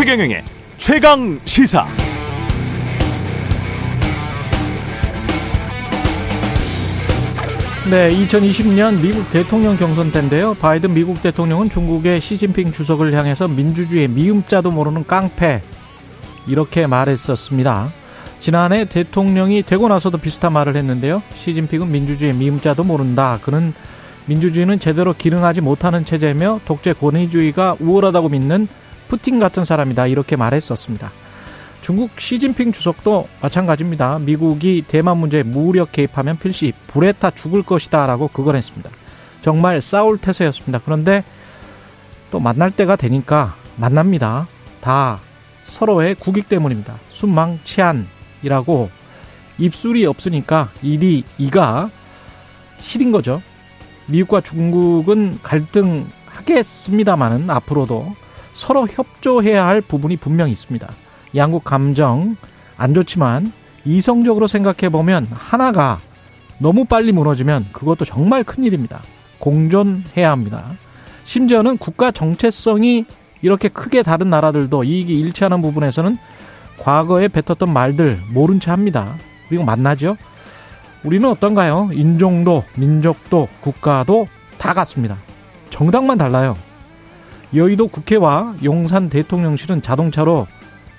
최경영의 최강 시사. 네, 2020년 미국 대통령 경선 때인데요. 바이든 미국 대통령은 중국의 시진핑 주석을 향해서 민주주의의 미음자도 모르는 깡패 이렇게 말했었습니다. 지난해 대통령이 되고 나서도 비슷한 말을 했는데요. 시진핑은 민주주의의 미음자도 모른다. 그는 민주주의는 제대로 기능하지 못하는 체제며 독재 권위주의가 우월하다고 믿는 푸틴 같은 사람이다. 이렇게 말했었습니다. 중국 시진핑 주석도 마찬가지입니다. 미국이 대만 문제에 무력 개입하면 필시 불에 타 죽을 것이다. 라고 그건했습니다. 정말 싸울 태세였습니다. 그런데 또 만날 때가 되니까 만납니다. 다 서로의 국익 때문입니다. 순망 치안이라고 입술이 없으니까 일이 이가 실인 거죠. 미국과 중국은 갈등하겠습니다만은 앞으로도 서로 협조해야 할 부분이 분명히 있습니다. 양국 감정 안 좋지만 이성적으로 생각해 보면 하나가 너무 빨리 무너지면 그것도 정말 큰일입니다. 공존해야 합니다. 심지어는 국가 정체성이 이렇게 크게 다른 나라들도 이익이 일치하는 부분에서는 과거에 뱉었던 말들 모른 채 합니다. 그리고 만나죠. 우리는 어떤가요? 인종도, 민족도, 국가도 다 같습니다. 정당만 달라요. 여의도 국회와 용산 대통령실은 자동차로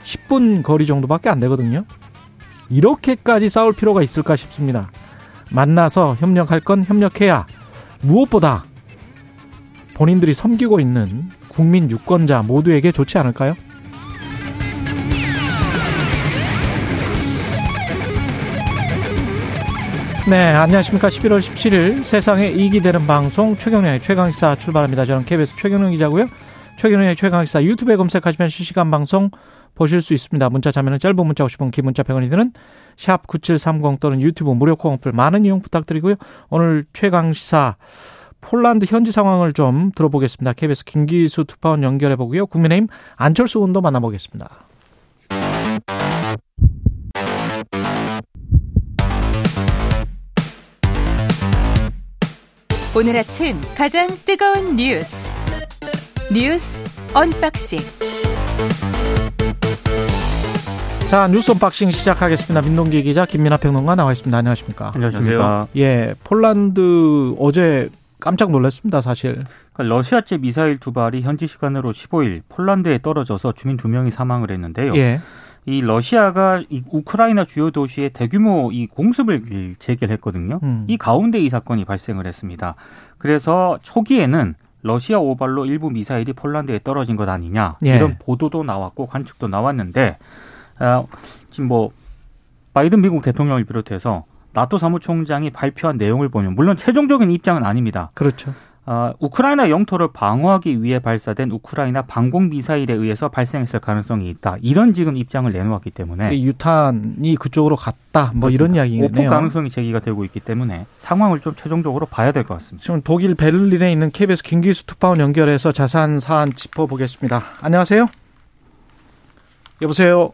10분 거리 정도밖에 안 되거든요. 이렇게까지 싸울 필요가 있을까 싶습니다. 만나서 협력할 건 협력해야 무엇보다 본인들이 섬기고 있는 국민 유권자 모두에게 좋지 않을까요? 네, 안녕하십니까. 11월 17일 세상에 이익이 되는 방송 최경련의 최강시사 출발합니다. 저는 KBS 최경련 기자고요. 최경련의 최강시사 유튜브에 검색하시면 실시간 방송 보실 수 있습니다. 문자 자면은 짧은 문자 50원, 긴 문자 100원이 드는 샵 9730 또는 유튜브 무료 콩 어플 많은 이용 부탁드리고요. 오늘 최강시사 폴란드 현지 상황을 좀 들어보겠습니다. KBS 김기수 특파원 연결해 보고요. 국민의힘 안철수 의원도 만나보겠습니다. 오늘 아침 가장 뜨거운 뉴스 뉴스 언박싱 자 뉴스 unboxing 시작하겠습니다. 민동기 기자 김민아 평론가 나와 있습니다. 안녕하십니까? 안녕하십니까? 예, 폴란드 어제 깜짝 놀랐습니다. 사실. 그러니까 러시아제 미사일 두 발이 현지 시간으로 15일 폴란드에 떨어져서 주민 두 명이 사망을 했는데요. 예. 이 러시아가 이 우크라이나 주요 도시에 대규모 이 공습을 재개했거든요. 음. 이 가운데 이 사건이 발생을 했습니다. 그래서 초기에는 러시아 오발로 일부 미사일이 폴란드에 떨어진 것 아니냐 예. 이런 보도도 나왔고 관측도 나왔는데 아, 지금 뭐 바이든 미국 대통령을 비롯해서 나토 사무총장이 발표한 내용을 보면 물론 최종적인 입장은 아닙니다. 그렇죠. 어, 우크라이나 영토를 방어하기 위해 발사된 우크라이나 방공 미사일에 의해서 발생했을 가능성이 있다. 이런 지금 입장을 내놓았기 때문에 이 유탄이 그쪽으로 갔다. 뭐 이런 오폭 이야기네요. 가능성이 제기가 되고 있기 때문에 상황을 좀 최종적으로 봐야 될 것 같습니다. 지금 독일 베를린에 있는 KBS 김기수 특파원 연결해서 자세한 사안 짚어보겠습니다. 안녕하세요. 여보세요.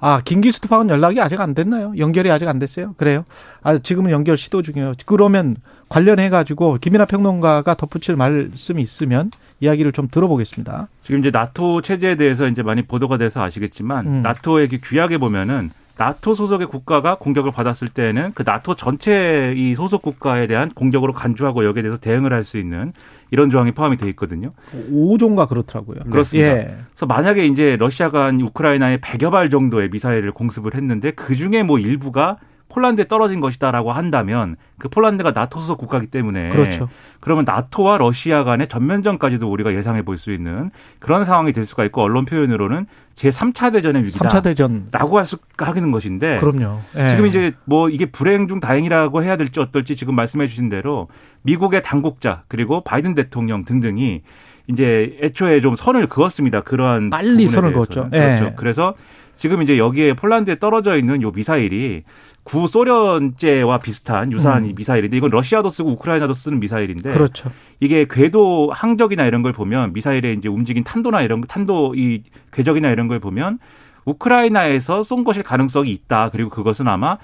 아, 김기수 특파원 연락이 아직 안 됐나요? 연결이 아직 안 됐어요? 그래요? 아, 지금은 연결 시도 중이에요. 그러면 관련해 가지고 김이나 평론가가 덧붙일 말씀이 있으면 이야기를 좀 들어보겠습니다. 지금 이제 나토 체제에 대해서 이제 많이 보도가 돼서 아시겠지만 음. 나토의 그 규약에 보면은 나토 소속의 국가가 공격을 받았을 때는 그 나토 전체 이 소속 국가에 대한 공격으로 간주하고 여기에 대해서 대응을 할 수 있는 이런 조항이 포함이 돼 있거든요. 5조인가 그렇더라고요. 그렇습니다. 예. 그래서 만약에 이제 러시아가 우크라이나에 100여 발 정도의 미사일을 공습을 했는데 그 중에 뭐 일부가 폴란드에 떨어진 것이다라고 한다면 그 폴란드가 나토 소속 국가이기 때문에 그렇죠. 그러면 나토와 러시아 간의 전면전까지도 우리가 예상해 볼 수 있는 그런 상황이 될 수가 있고 언론 표현으로는 제 3차 대전의 위기다. 3차 대전. 라고 할 수, 하는 것인데. 그럼요. 예. 지금 이제 뭐 이게 불행 중 다행이라고 해야 될지 어떨지 지금 말씀해 주신 대로 미국의 당국자 그리고 바이든 대통령 등등이 이제 애초에 좀 선을 그었습니다. 그러한 빨리 선을 대해서는. 그었죠. 예. 그렇죠. 그래서 지금 이제 여기에 폴란드에 떨어져 있는 요 미사일이 구 소련제와 비슷한 유사한 음. 이 미사일인데 이건 러시아도 쓰고 우크라이나도 쓰는 미사일인데 그렇죠. 이게 궤도 항적이나 이런 걸 보면 미사일의 이제 움직인 탄도나 이런 탄도 이 궤적이나 이런 걸 보면 우크라이나에서 쏜 것일 가능성이 있다. 그리고 그것은 아마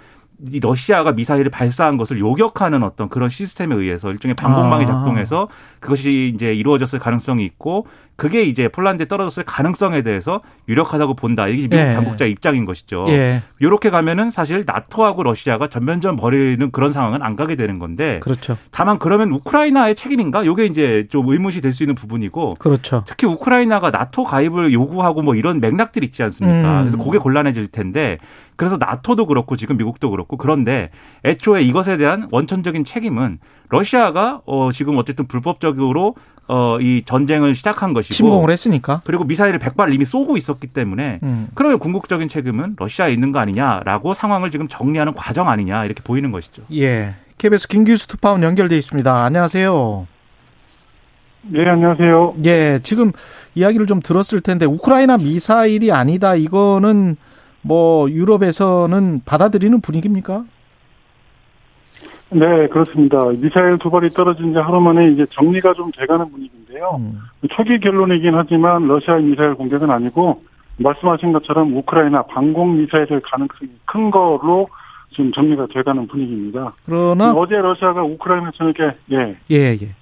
이 러시아가 미사일을 발사한 것을 요격하는 어떤 그런 시스템에 의해서 일종의 방공망이 아. 작동해서 그것이 이제 이루어졌을 가능성이 있고 그게 이제 폴란드에 떨어졌을 가능성에 대해서 유력하다고 본다. 이게 미국 예. 당국자 입장인 것이죠. 예. 이렇게 가면은 사실 나토하고 러시아가 전면전 벌이는 그런 상황은 안 가게 되는 건데 그렇죠. 다만 그러면 우크라이나의 책임인가? 요게 이제 좀 의문이 될 수 있는 부분이고 그렇죠. 특히 우크라이나가 나토 가입을 요구하고 뭐 이런 맥락들이 있지 않습니까? 음. 그래서 그게 곤란해질 텐데 그래서 나토도 그렇고 지금 미국도 그렇고 그런데 애초에 이것에 대한 원천적인 책임은 러시아가 어 지금 어쨌든 불법적으로 어 이 전쟁을 시작한 것이고 침공을 했으니까. 그리고 미사일을 백발 이미 쏘고 있었기 때문에 음. 그러면 궁극적인 책임은 러시아에 있는 거 아니냐라고 상황을 지금 정리하는 과정 아니냐 이렇게 보이는 것이죠. 예. KBS 김규수 특파원 연결돼 있습니다. 안녕하세요. 네, 안녕하세요. 예, 지금 이야기를 좀 들었을 텐데 우크라이나 미사일이 아니다. 이거는 뭐 유럽에서는 받아들이는 분위기입니까? 네, 그렇습니다. 미사일 두 발이 떨어진 지 하루 만에 이제 정리가 좀 돼가는 분위기인데요. 음. 초기 결론이긴 하지만 러시아 미사일 공격은 아니고 말씀하신 것처럼 우크라이나 방공 미사일을 가능성이 큰 걸로 지금 정리가 돼가는 분위기입니다. 그러나 어제 러시아가 우크라이나 전역에 예, 예, 예.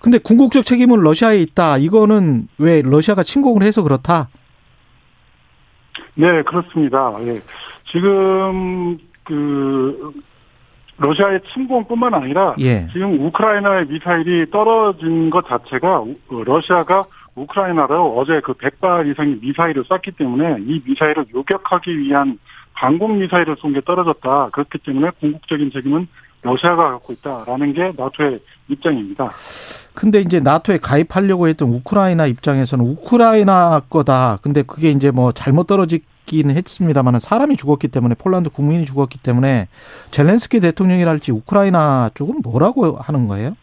근데 궁극적 책임은 러시아에 있다. 이거는 왜 러시아가 침공을 해서 그렇다? 네, 그렇습니다. 예. 지금 그 러시아의 침공뿐만 아니라 예. 지금 우크라이나의 미사일이 떨어진 것 자체가 우- 어, 러시아가 우크라이나로 어제 그 100발 이상의 미사일을 쐈기 때문에 이 미사일을 요격하기 위한 방공 미사일을 쏜 게 떨어졌다. 그렇기 때문에 궁극적인 책임은 러시아가 갖고 있다라는 게 나토의 입장입니다. 근데 이제 나토에 가입하려고 했던 우크라이나 입장에서는 우크라이나 거다. 근데 그게 이제 뭐 잘못 떨어 지긴 했습니다만 사람이 죽었기 때문에 폴란드 국민이 죽었기 때문에 젤렌스키 대통령이랄지 우크라이나 쪽은 뭐라고 하는 거예요?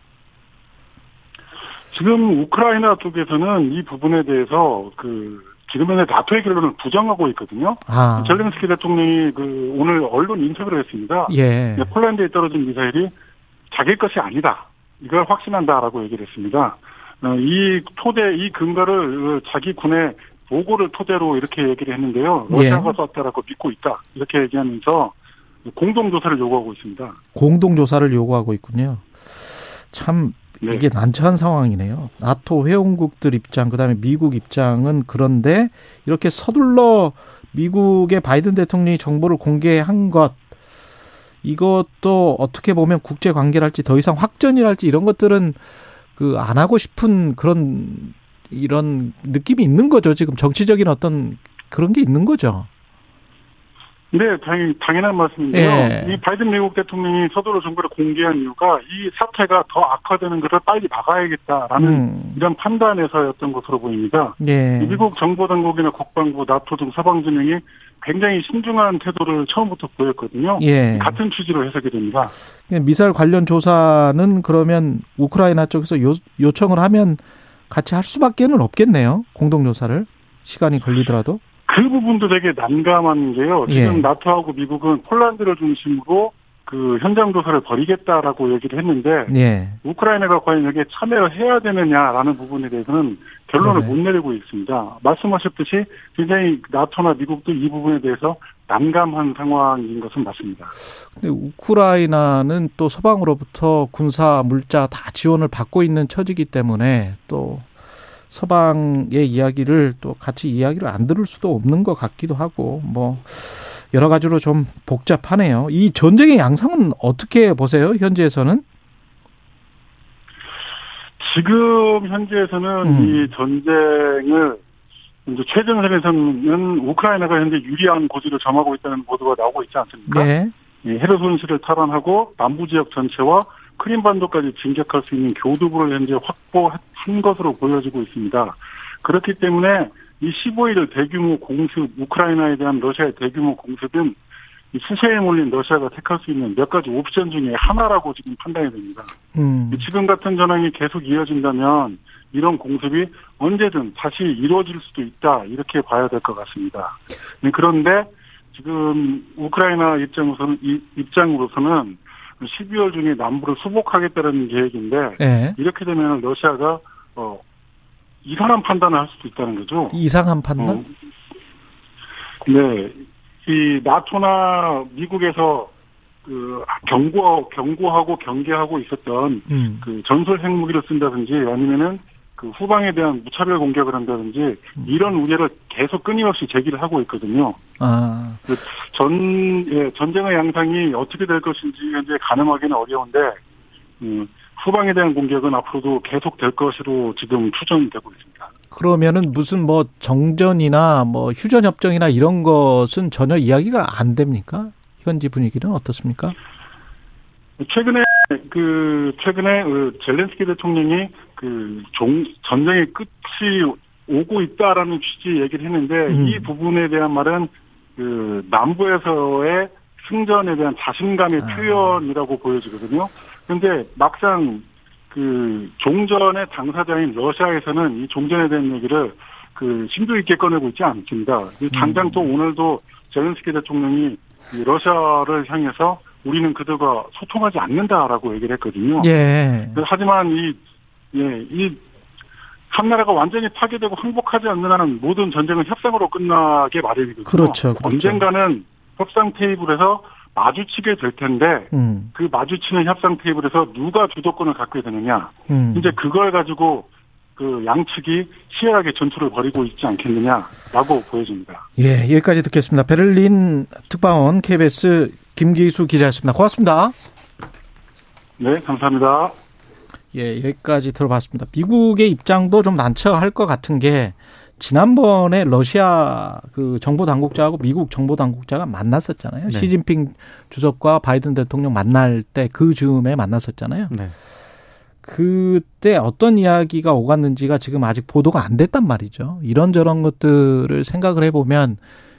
지금 우크라이나 쪽에서는 이 부분에 대해서 그 지금 현재 나토의 결론을 부정하고 있거든요. 아, 젤렌스키 대통령이 그 오늘 언론 인터뷰를 했습니다. 예. 네, 폴란드에 떨어진 미사일이 자기 것이 아니다. 이걸 확신한다라고 얘기를 했습니다. 어, 이 토대, 이 근거를 어, 자기 군의 보고를 토대로 이렇게 얘기를 했는데요. 러시아가 쐈다라고 믿고 있다. 이렇게 얘기하면서 공동조사를 요구하고 있습니다. 공동 조사를 요구하고 있군요. 참 네. 이게 난처한 상황이네요. 나토 회원국들 입장, 그다음에 미국 입장은 그런데 이렇게 서둘러 미국의 바이든 대통령이 정보를 공개한 것 이것도 어떻게 보면 국제 관계랄지 더 이상 확전이랄지 이런 것들은 그 안 하고 싶은 그런 이런 느낌이 있는 거죠. 지금 정치적인 어떤 그런 게 있는 거죠. 네, 당연, 당연한 말씀인데요. 예. 이 바이든 미국 대통령이 서둘러 정보를 공개한 이유가 이 사태가 더 악화되는 것을 빨리 막아야겠다라는 음. 이런 판단에서였던 것으로 보입니다. 예. 미국 정보 당국이나 국방부, 나토 등 서방 진영이 굉장히 신중한 태도를 처음부터 보였거든요. 예. 같은 취지로 해석이 됩니다. 미사일 관련 조사는 그러면 우크라이나 쪽에서 요, 요청을 하면 같이 할 수밖에는 없겠네요. 공동 조사를 시간이 걸리더라도. 그 부분도 되게 난감한 게요. 지금 예. 나토하고 미국은 폴란드를 중심으로 그 현장 조사를 벌이겠다라고 얘기를 했는데 예. 우크라이나가 과연 여기에 참여를 해야 되느냐라는 부분에 대해서는 결론을 그러네. 못 내리고 있습니다. 말씀하셨듯이 굉장히 나토나 미국도 이 부분에 대해서 난감한 상황인 것은 맞습니다. 근데 우크라이나는 또 서방으로부터 군사 물자 다 지원을 받고 있는 처지기 때문에 또 서방의 이야기를 또 같이 이야기를 안 들을 수도 없는 것 같기도 하고 뭐 여러 가지로 좀 복잡하네요. 이 전쟁의 양상은 어떻게 보세요? 현지에서는? 지금 현재에서는 음. 이 전쟁을 이제 최전선에서는 우크라이나가 현재 유리한 고지를 점하고 있다는 보도가 나오고 있지 않습니까? 네. 이 헤르손시를 탈환하고 남부 지역 전체와 크림반도까지 진격할 수 있는 교두부를 현재 확보한 것으로 보여지고 있습니다. 그렇기 때문에 이 15일 대규모 공습, 우크라이나에 대한 러시아의 대규모 공습은 이 수세에 몰린 러시아가 택할 수 있는 몇 가지 옵션 중에 하나라고 지금 판단이 됩니다. 음. 지금 같은 전황이 계속 이어진다면 이런 공습이 언제든 다시 이루어질 수도 있다 이렇게 봐야 될 것 같습니다. 네, 그런데 지금 우크라이나 입장으로서는 이- 입장으로서는 12월 중에 남부를 수복하겠다는 계획인데 네. 이렇게 되면 러시아가 어 이상한 판단을 할 수도 있다는 거죠. 이상한 판단? 어, 네, 이 나토나 미국에서 그 경고 경고하고 경계하고 있었던 음. 그 전술 핵무기를 쓴다든지 아니면은 그 후방에 대한 무차별 공격을 한다든지 이런 우려를 계속 끊임없이 제기를 하고 있거든요. 아, 전 예, 전쟁의 양상이 어떻게 될 것인지 현재 가늠하기는 어려운데 음, 후방에 대한 공격은 앞으로도 계속 될 것으로 지금 추정되고 있습니다. 그러면은 무슨 뭐 정전이나 뭐 휴전 협정이나 이런 것은 전혀 이야기가 안 됩니까? 현지 분위기는 어떻습니까? 최근에 그 최근에 그 젤렌스키 대통령이 그 종, 전쟁의 끝이 오고 있다라는 취지 얘기를 했는데 음. 이 부분에 대한 말은 그 남부에서의 승전에 대한 자신감의 아. 표현이라고 보여지거든요. 그런데 막상 그 종전의 당사자인 러시아에서는 이 종전에 대한 얘기를 그 심도 있게 꺼내고 있지 않습니다. 이 당장 또 오늘도 젤렌스키 대통령이 이 러시아를 향해서 우리는 그들과 소통하지 않는다라고 얘기를 했거든요. 예. 하지만 이, 예, 이, 한 나라가 완전히 파괴되고 항복하지 않는 한은 모든 전쟁은 협상으로 끝나게 마련이거든요. 그렇죠, 그렇죠. 언젠가는 협상 테이블에서 마주치게 될 텐데, 음, 그 마주치는 협상 테이블에서 누가 주도권을 갖게 되느냐. 음. 이제 그걸 가지고 그 양측이 치열하게 전투를 벌이고 있지 않겠느냐라고 보여집니다. 예, 여기까지 듣겠습니다. 베를린 특파원 KBS 김기수 기자였습니다. 고맙습니다. 네, 감사합니다. 예, 여기까지 들어봤습니다. 미국의 입장도 좀 난처할 것 같은 게 지난번에 러시아 그 정보 당국자하고 미국 정보 당국자가 만났었잖아요. 네. 시진핑 주석과 바이든 대통령 만날 때 그 즈음에 만났었잖아요. 네. 그때 어떤 이야기가 오갔는지가 지금 아직 보도가 안 됐단 말이죠. 이런저런 것들을 생각을 해보면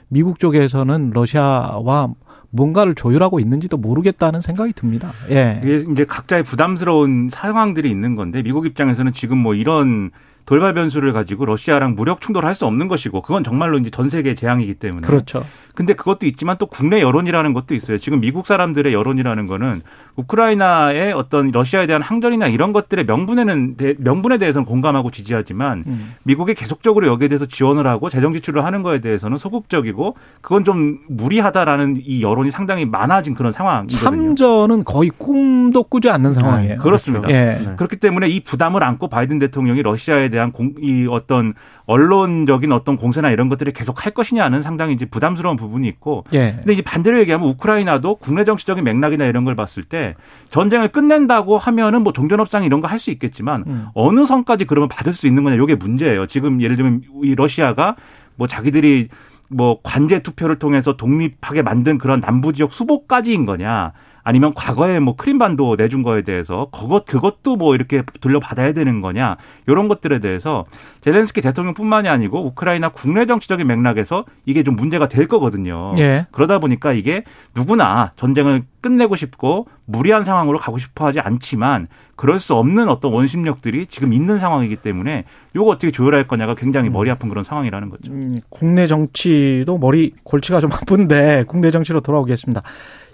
미국 쪽에서는 러시아와 뭔가를 조율하고 있는지도 모르겠다는 생각이 듭니다. 예. 이게 이제 각자의 부담스러운 상황들이 있는 건데 미국 입장에서는 지금 뭐 이런 돌발 변수를 가지고 러시아랑 무력 충돌을 할수 없는 것이고 그건 정말로 이제 전 세계 재앙이기 때문에 그렇죠. 근데 그것도 있지만 또 국내 여론이라는 것도 있어요. 지금 미국 사람들의 여론이라는 거는 우크라이나의 어떤 러시아에 대한 항전이나 이런 것들의 명분에는 대- 명분에 대해서는 공감하고 지지하지만 음. 미국이 계속적으로 여기에 대해서 지원을 하고 재정 지출을 하는 거에 대해서는 소극적이고 그건 좀 무리하다라는 이 여론이 상당히 많아진 그런 상황이거든요. 참전은 거의 꿈도 꾸지 않는 상황이에요. 그렇습니다. 예. 네. 그렇기 때문에 이 부담을 안고 바이든 대통령이 러시아에 대한 공, 이 어떤 언론적인 어떤 공세나 이런 것들을 계속 할 것이냐는 상당히 이제 부담스러운 부분이 있고 예. 근데 이제 반대로 얘기하면 우크라이나도 국내 정치적인 맥락이나 이런 걸 봤을 때 전쟁을 끝낸다고 하면은 뭐 종전협상 이런 거 할 수 있겠지만 음. 어느 선까지 그러면 받을 수 있는 거냐 이게 문제예요. 지금 예를 들면 이 러시아가 뭐 자기들이 뭐 관제 투표를 통해서 독립하게 만든 그런 남부 지역 수복까지인 거냐 아니면 과거에 뭐 크림반도 내준 거에 대해서 그것 그것도 뭐 이렇게 돌려받아야 되는 거냐 이런 것들에 대해서 젤렌스키 대통령뿐만이 아니고 우크라이나 국내 정치적인 맥락에서 이게 좀 문제가 될 거거든요. 예. 그러다 보니까 이게 누구나 전쟁을 끝내고 싶고 무리한 상황으로 가고 싶어 하지 않지만 그럴 수 없는 어떤 원심력들이 지금 있는 상황이기 때문에 이거 어떻게 조율할 거냐가 굉장히 머리 아픈 그런 상황이라는 거죠. 음, 국내 정치도 머리 골치가 좀 아픈데 국내 정치로 돌아오겠습니다.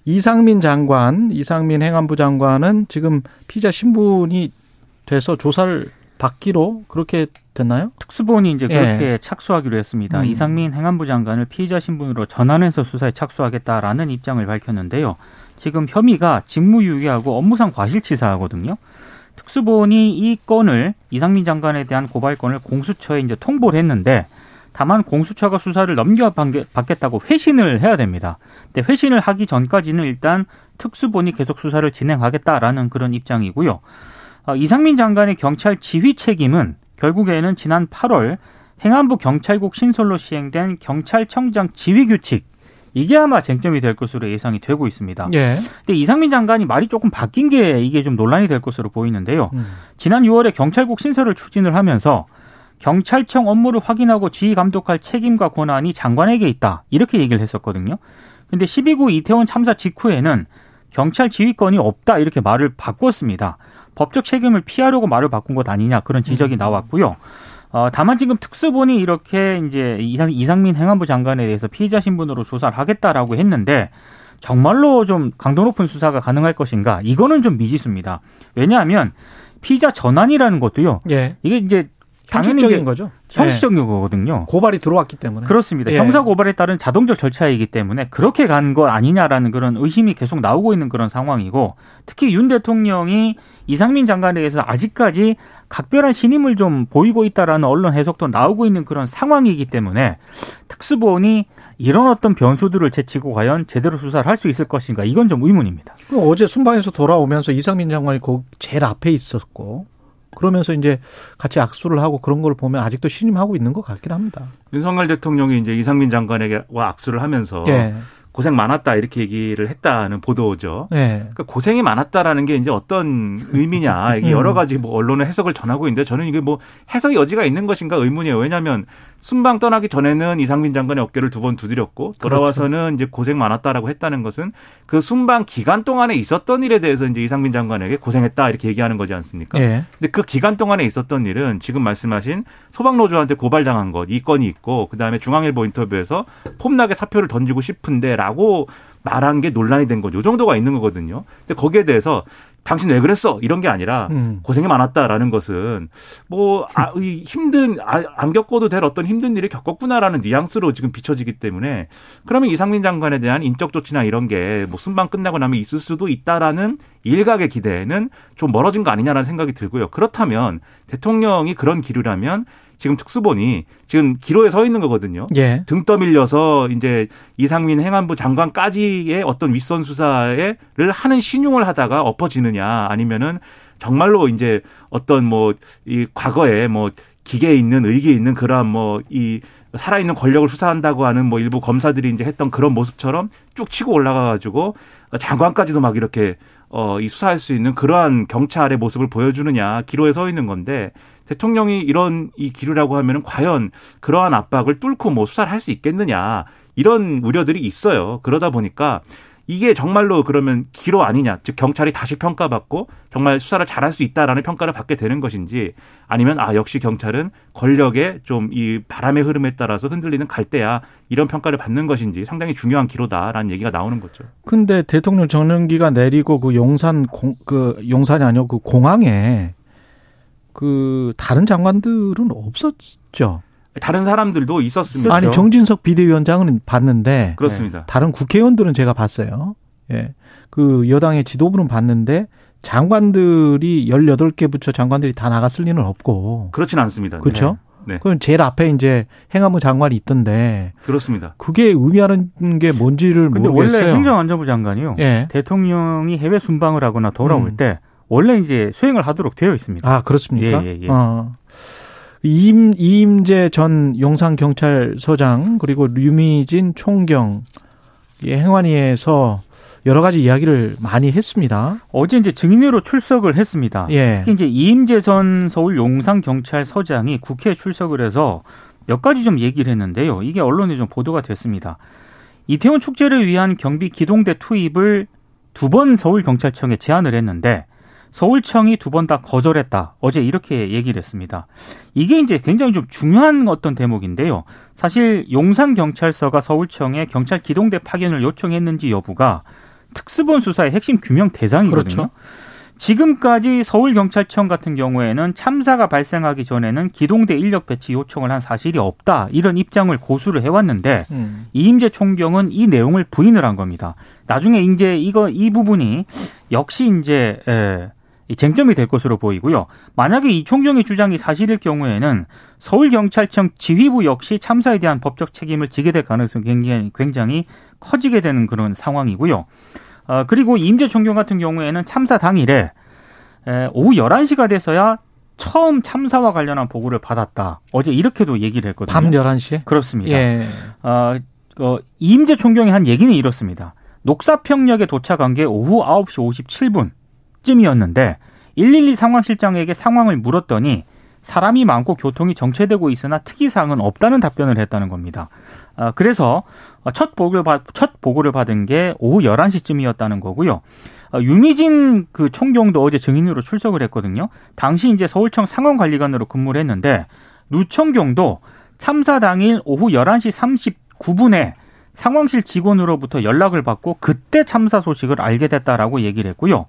이상민 장관, 이상민 행안부 장관은 지금 피자 신분이 돼서 조사를 받기로 그렇게 됐나요? 특수본이 이제 예. 그렇게 착수하기로 했습니다. 음. 이상민 행안부 장관을 피의자 신분으로 전환해서 수사에 착수하겠다라는 입장을 밝혔는데요. 지금 혐의가 직무유기하고 업무상 과실치사하거든요. 특수본이 이 건을 이상민 장관에 대한 고발건을 공수처에 이제 통보를 했는데 다만 공수처가 수사를 넘겨받겠다고 회신을 해야 됩니다. 근데 회신을 하기 전까지는 일단 특수본이 계속 수사를 진행하겠다라는 그런 입장이고요. 어, 이상민 장관의 경찰 지휘 책임은 결국에는 지난 8월 행안부 경찰국 신설로 시행된 경찰청장 지휘 규칙 이게 아마 쟁점이 될 것으로 예상이 되고 있습니다. 예. 근데 이상민 장관이 말이 조금 바뀐 게 이게 좀 논란이 될 것으로 보이는데요. 음. 지난 6월에 경찰국 신설을 추진을 하면서 경찰청 업무를 확인하고 지휘 감독할 책임과 권한이 장관에게 있다. 이렇게 얘기를 했었거든요. 근데 12구 이태원 참사 직후에는 경찰 지휘권이 없다. 이렇게 말을 바꿨습니다. 법적 책임을 피하려고 말을 바꾼 것 아니냐. 그런 지적이 나왔고요. 어, 다만 지금 특수본이 이렇게 이제 이상, 이상민 행안부 장관에 대해서 피의자 신분으로 조사를 하겠다라고 했는데 정말로 좀 강도 높은 수사가 가능할 것인가? 이거는 좀 미지수입니다. 왜냐하면 피의자 전환이라는 것도요. 예. 이게 이제 형식적인 거죠. 형식적인 네. 거거든요. 고발이 들어왔기 때문에. 그렇습니다. 예. 형사 고발에 따른 자동적 절차이기 때문에 그렇게 간 거 아니냐라는 그런 의심이 계속 나오고 있는 그런 상황이고 특히 윤 대통령이 이상민 장관에 대해서 아직까지 각별한 신임을 좀 보이고 있다라는 언론 해석도 나오고 있는 그런 상황이기 때문에 특수본이 이런 어떤 변수들을 제치고 과연 제대로 수사를 할 수 있을 것인가 이건 좀 의문입니다. 어제 순방에서 돌아오면서 이상민 장관이 제일 앞에 있었고 그러면서 이제 같이 악수를 하고 그런 걸 보면 아직도 신임하고 있는 것 같긴 합니다. 윤석열 대통령이 이제 이상민 장관에게와 악수를 하면서 예. 고생 많았다 이렇게 얘기를 했다는 보도죠. 네. 그러니까 고생이 많았다라는 게 이제 어떤 의미냐 이게 여러 가지 뭐 언론의 해석을 전하고 있는데 저는 이게 뭐 해석 여지가 있는 것인가 의문이에요. 왜냐하면 순방 떠나기 전에는 이상민 장관의 어깨를 두 번 두드렸고 그렇죠. 돌아와서는 그렇죠. 이제 고생 많았다라고 했다는 것은 그 순방 기간 동안에 있었던 일에 대해서 이제 이상민 장관에게 고생했다 이렇게 얘기하는 거지 않습니까? 예. 근데 그 기간 동안에 있었던 일은 지금 말씀하신 소방노조한테 고발당한 것 이 건이 있고 그다음에 중앙일보 인터뷰에서 폼나게 사표를 던지고 싶은데라고 말한 게 논란이 된 거죠. 이 정도가 있는 거거든요. 근데 거기에 대해서 당신 왜 그랬어? 이런 게 아니라 음. 고생이 많았다라는 것은 뭐 아, 이 힘든 아, 안 겪어도 될 어떤 힘든 일을 겪었구나라는 뉘앙스로 지금 비춰지기 때문에 그러면 이상민 장관에 대한 인적 조치나 이런 게 뭐 순방 끝나고 나면 있을 수도 있다라는 일각의 기대는 좀 멀어진 거 아니냐라는 생각이 들고요. 그렇다면 대통령이 그런 기류라면 지금 특수본이 지금 기로에 서 있는 거거든요. 예. 등 떠밀려서 이제 이상민 행안부 장관까지의 어떤 윗선 수사를 하는 신용을 하다가 엎어지느냐 아니면은 정말로 이제 어떤 뭐 이 과거에 뭐 기계에 있는 의기에 있는 그러한 뭐이 살아있는 권력을 수사한다고 하는 뭐 일부 검사들이 이제 했던 그런 모습처럼 쭉 치고 올라가 가지고 장관까지도 막 이렇게 어, 이 수사할 수 있는 그러한 경찰의 모습을 보여주느냐 기로에 서 있는 건데 대통령이 이런 이 기류라고 하면은 과연 그러한 압박을 뚫고 뭐 수사를 할 수 있겠느냐 이런 우려들이 있어요. 그러다 보니까 이게 정말로 그러면 기로 아니냐, 즉 경찰이 다시 평가받고 정말 수사를 잘할 수 있다라는 평가를 받게 되는 것인지 아니면 아 역시 경찰은 권력의 좀 이 바람의 흐름에 따라서 흔들리는 갈대야 이런 평가를 받는 것인지 상당히 중요한 기로다라는 얘기가 나오는 거죠. 근데 대통령 전용기가 내리고 그 용산 공, 그 용산이 아니고 그 공항에 그 다른 장관들은 없었죠. 다른 사람들도 있었습니다. 아니 정진석 비대위원장은 봤는데 그렇습니다. 다른 국회의원들은 제가 봤어요. 예. 그 여당의 지도부는 봤는데 장관들이 18개 부처 장관들이 다 나갔을 리는 없고. 그렇진 않습니다. 그렇죠? 네. 네. 그럼 제일 앞에 이제 행안부 장관이 있던데. 그렇습니다. 그게 의미하는 게 뭔지를 모르겠어요. 원래 행정안전부 장관이요. 예. 대통령이 해외 순방을 하거나 돌아올 음. 때 원래 이제 수행을 하도록 되어 있습니다. 아 그렇습니까? 예, 예, 예. 어. 임 이임재 전 용산경찰서장 그리고 류미진 총경 행안위에서 여러 가지 이야기를 많이 했습니다. 어제 이제 증인으로 출석을 했습니다. 예. 특히 이제 이임재 전 서울 용산경찰서장이 국회에 출석을 해서 몇 가지 좀 얘기를 했는데요. 이게 언론에 좀 보도가 됐습니다. 이태원 축제를 위한 경비 기동대 투입을 두 번 서울경찰청에 제안을 했는데 서울청이 두 번 다 거절했다. 어제 이렇게 얘기를 했습니다. 이게 이제 굉장히 좀 중요한 어떤 대목인데요. 사실 용산경찰서가 서울청에 경찰 기동대 파견을 요청했는지 여부가 특수본 수사의 핵심 규명 대상이거든요. 그렇죠. 지금까지 서울경찰청 같은 경우에는 참사가 발생하기 전에는 기동대 인력 배치 요청을 한 사실이 없다. 이런 입장을 고수를 해왔는데 음. 이임재 총경은 이 내용을 부인을 한 겁니다. 나중에 이제 이거 이 부분이 역시 이제 에, 쟁점이 될 것으로 보이고요. 만약에 이 총경의 주장이 사실일 경우에는 서울경찰청 지휘부 역시 참사에 대한 법적 책임을 지게 될 가능성이 굉장히, 굉장히 커지게 되는 그런 상황이고요. 어, 그리고 임재 총경 같은 경우에는 참사 당일에 에, 오후 11시가 돼서야 처음 참사와 관련한 보고를 받았다. 어제 이렇게도 얘기를 했거든요. 밤 11시에? 그렇습니다. 예. 어, 어, 임재 총경이 한 얘기는 이렇습니다. 녹사평역에 도착한 게 오후 9시 57분. 쯤이었는데 112 상황실장에게 상황을 물었더니 사람이 많고 교통이 정체되고 있으나 특이사항은 없다는 답변을 했다는 겁니다. 아, 그래서 첫 보고를, 받, 첫 보고를 받은 게 오후 11시쯤이었다는 거고요. 아, 유미진 그 총경도 어제 증인으로 출석을 했거든요. 당시 이제 서울청 상황관리관으로 근무를 했는데 누총경도 참사 당일 오후 11시 39분에 상황실 직원으로부터 연락을 받고 그때 참사 소식을 알게 됐다라고 얘기를 했고요.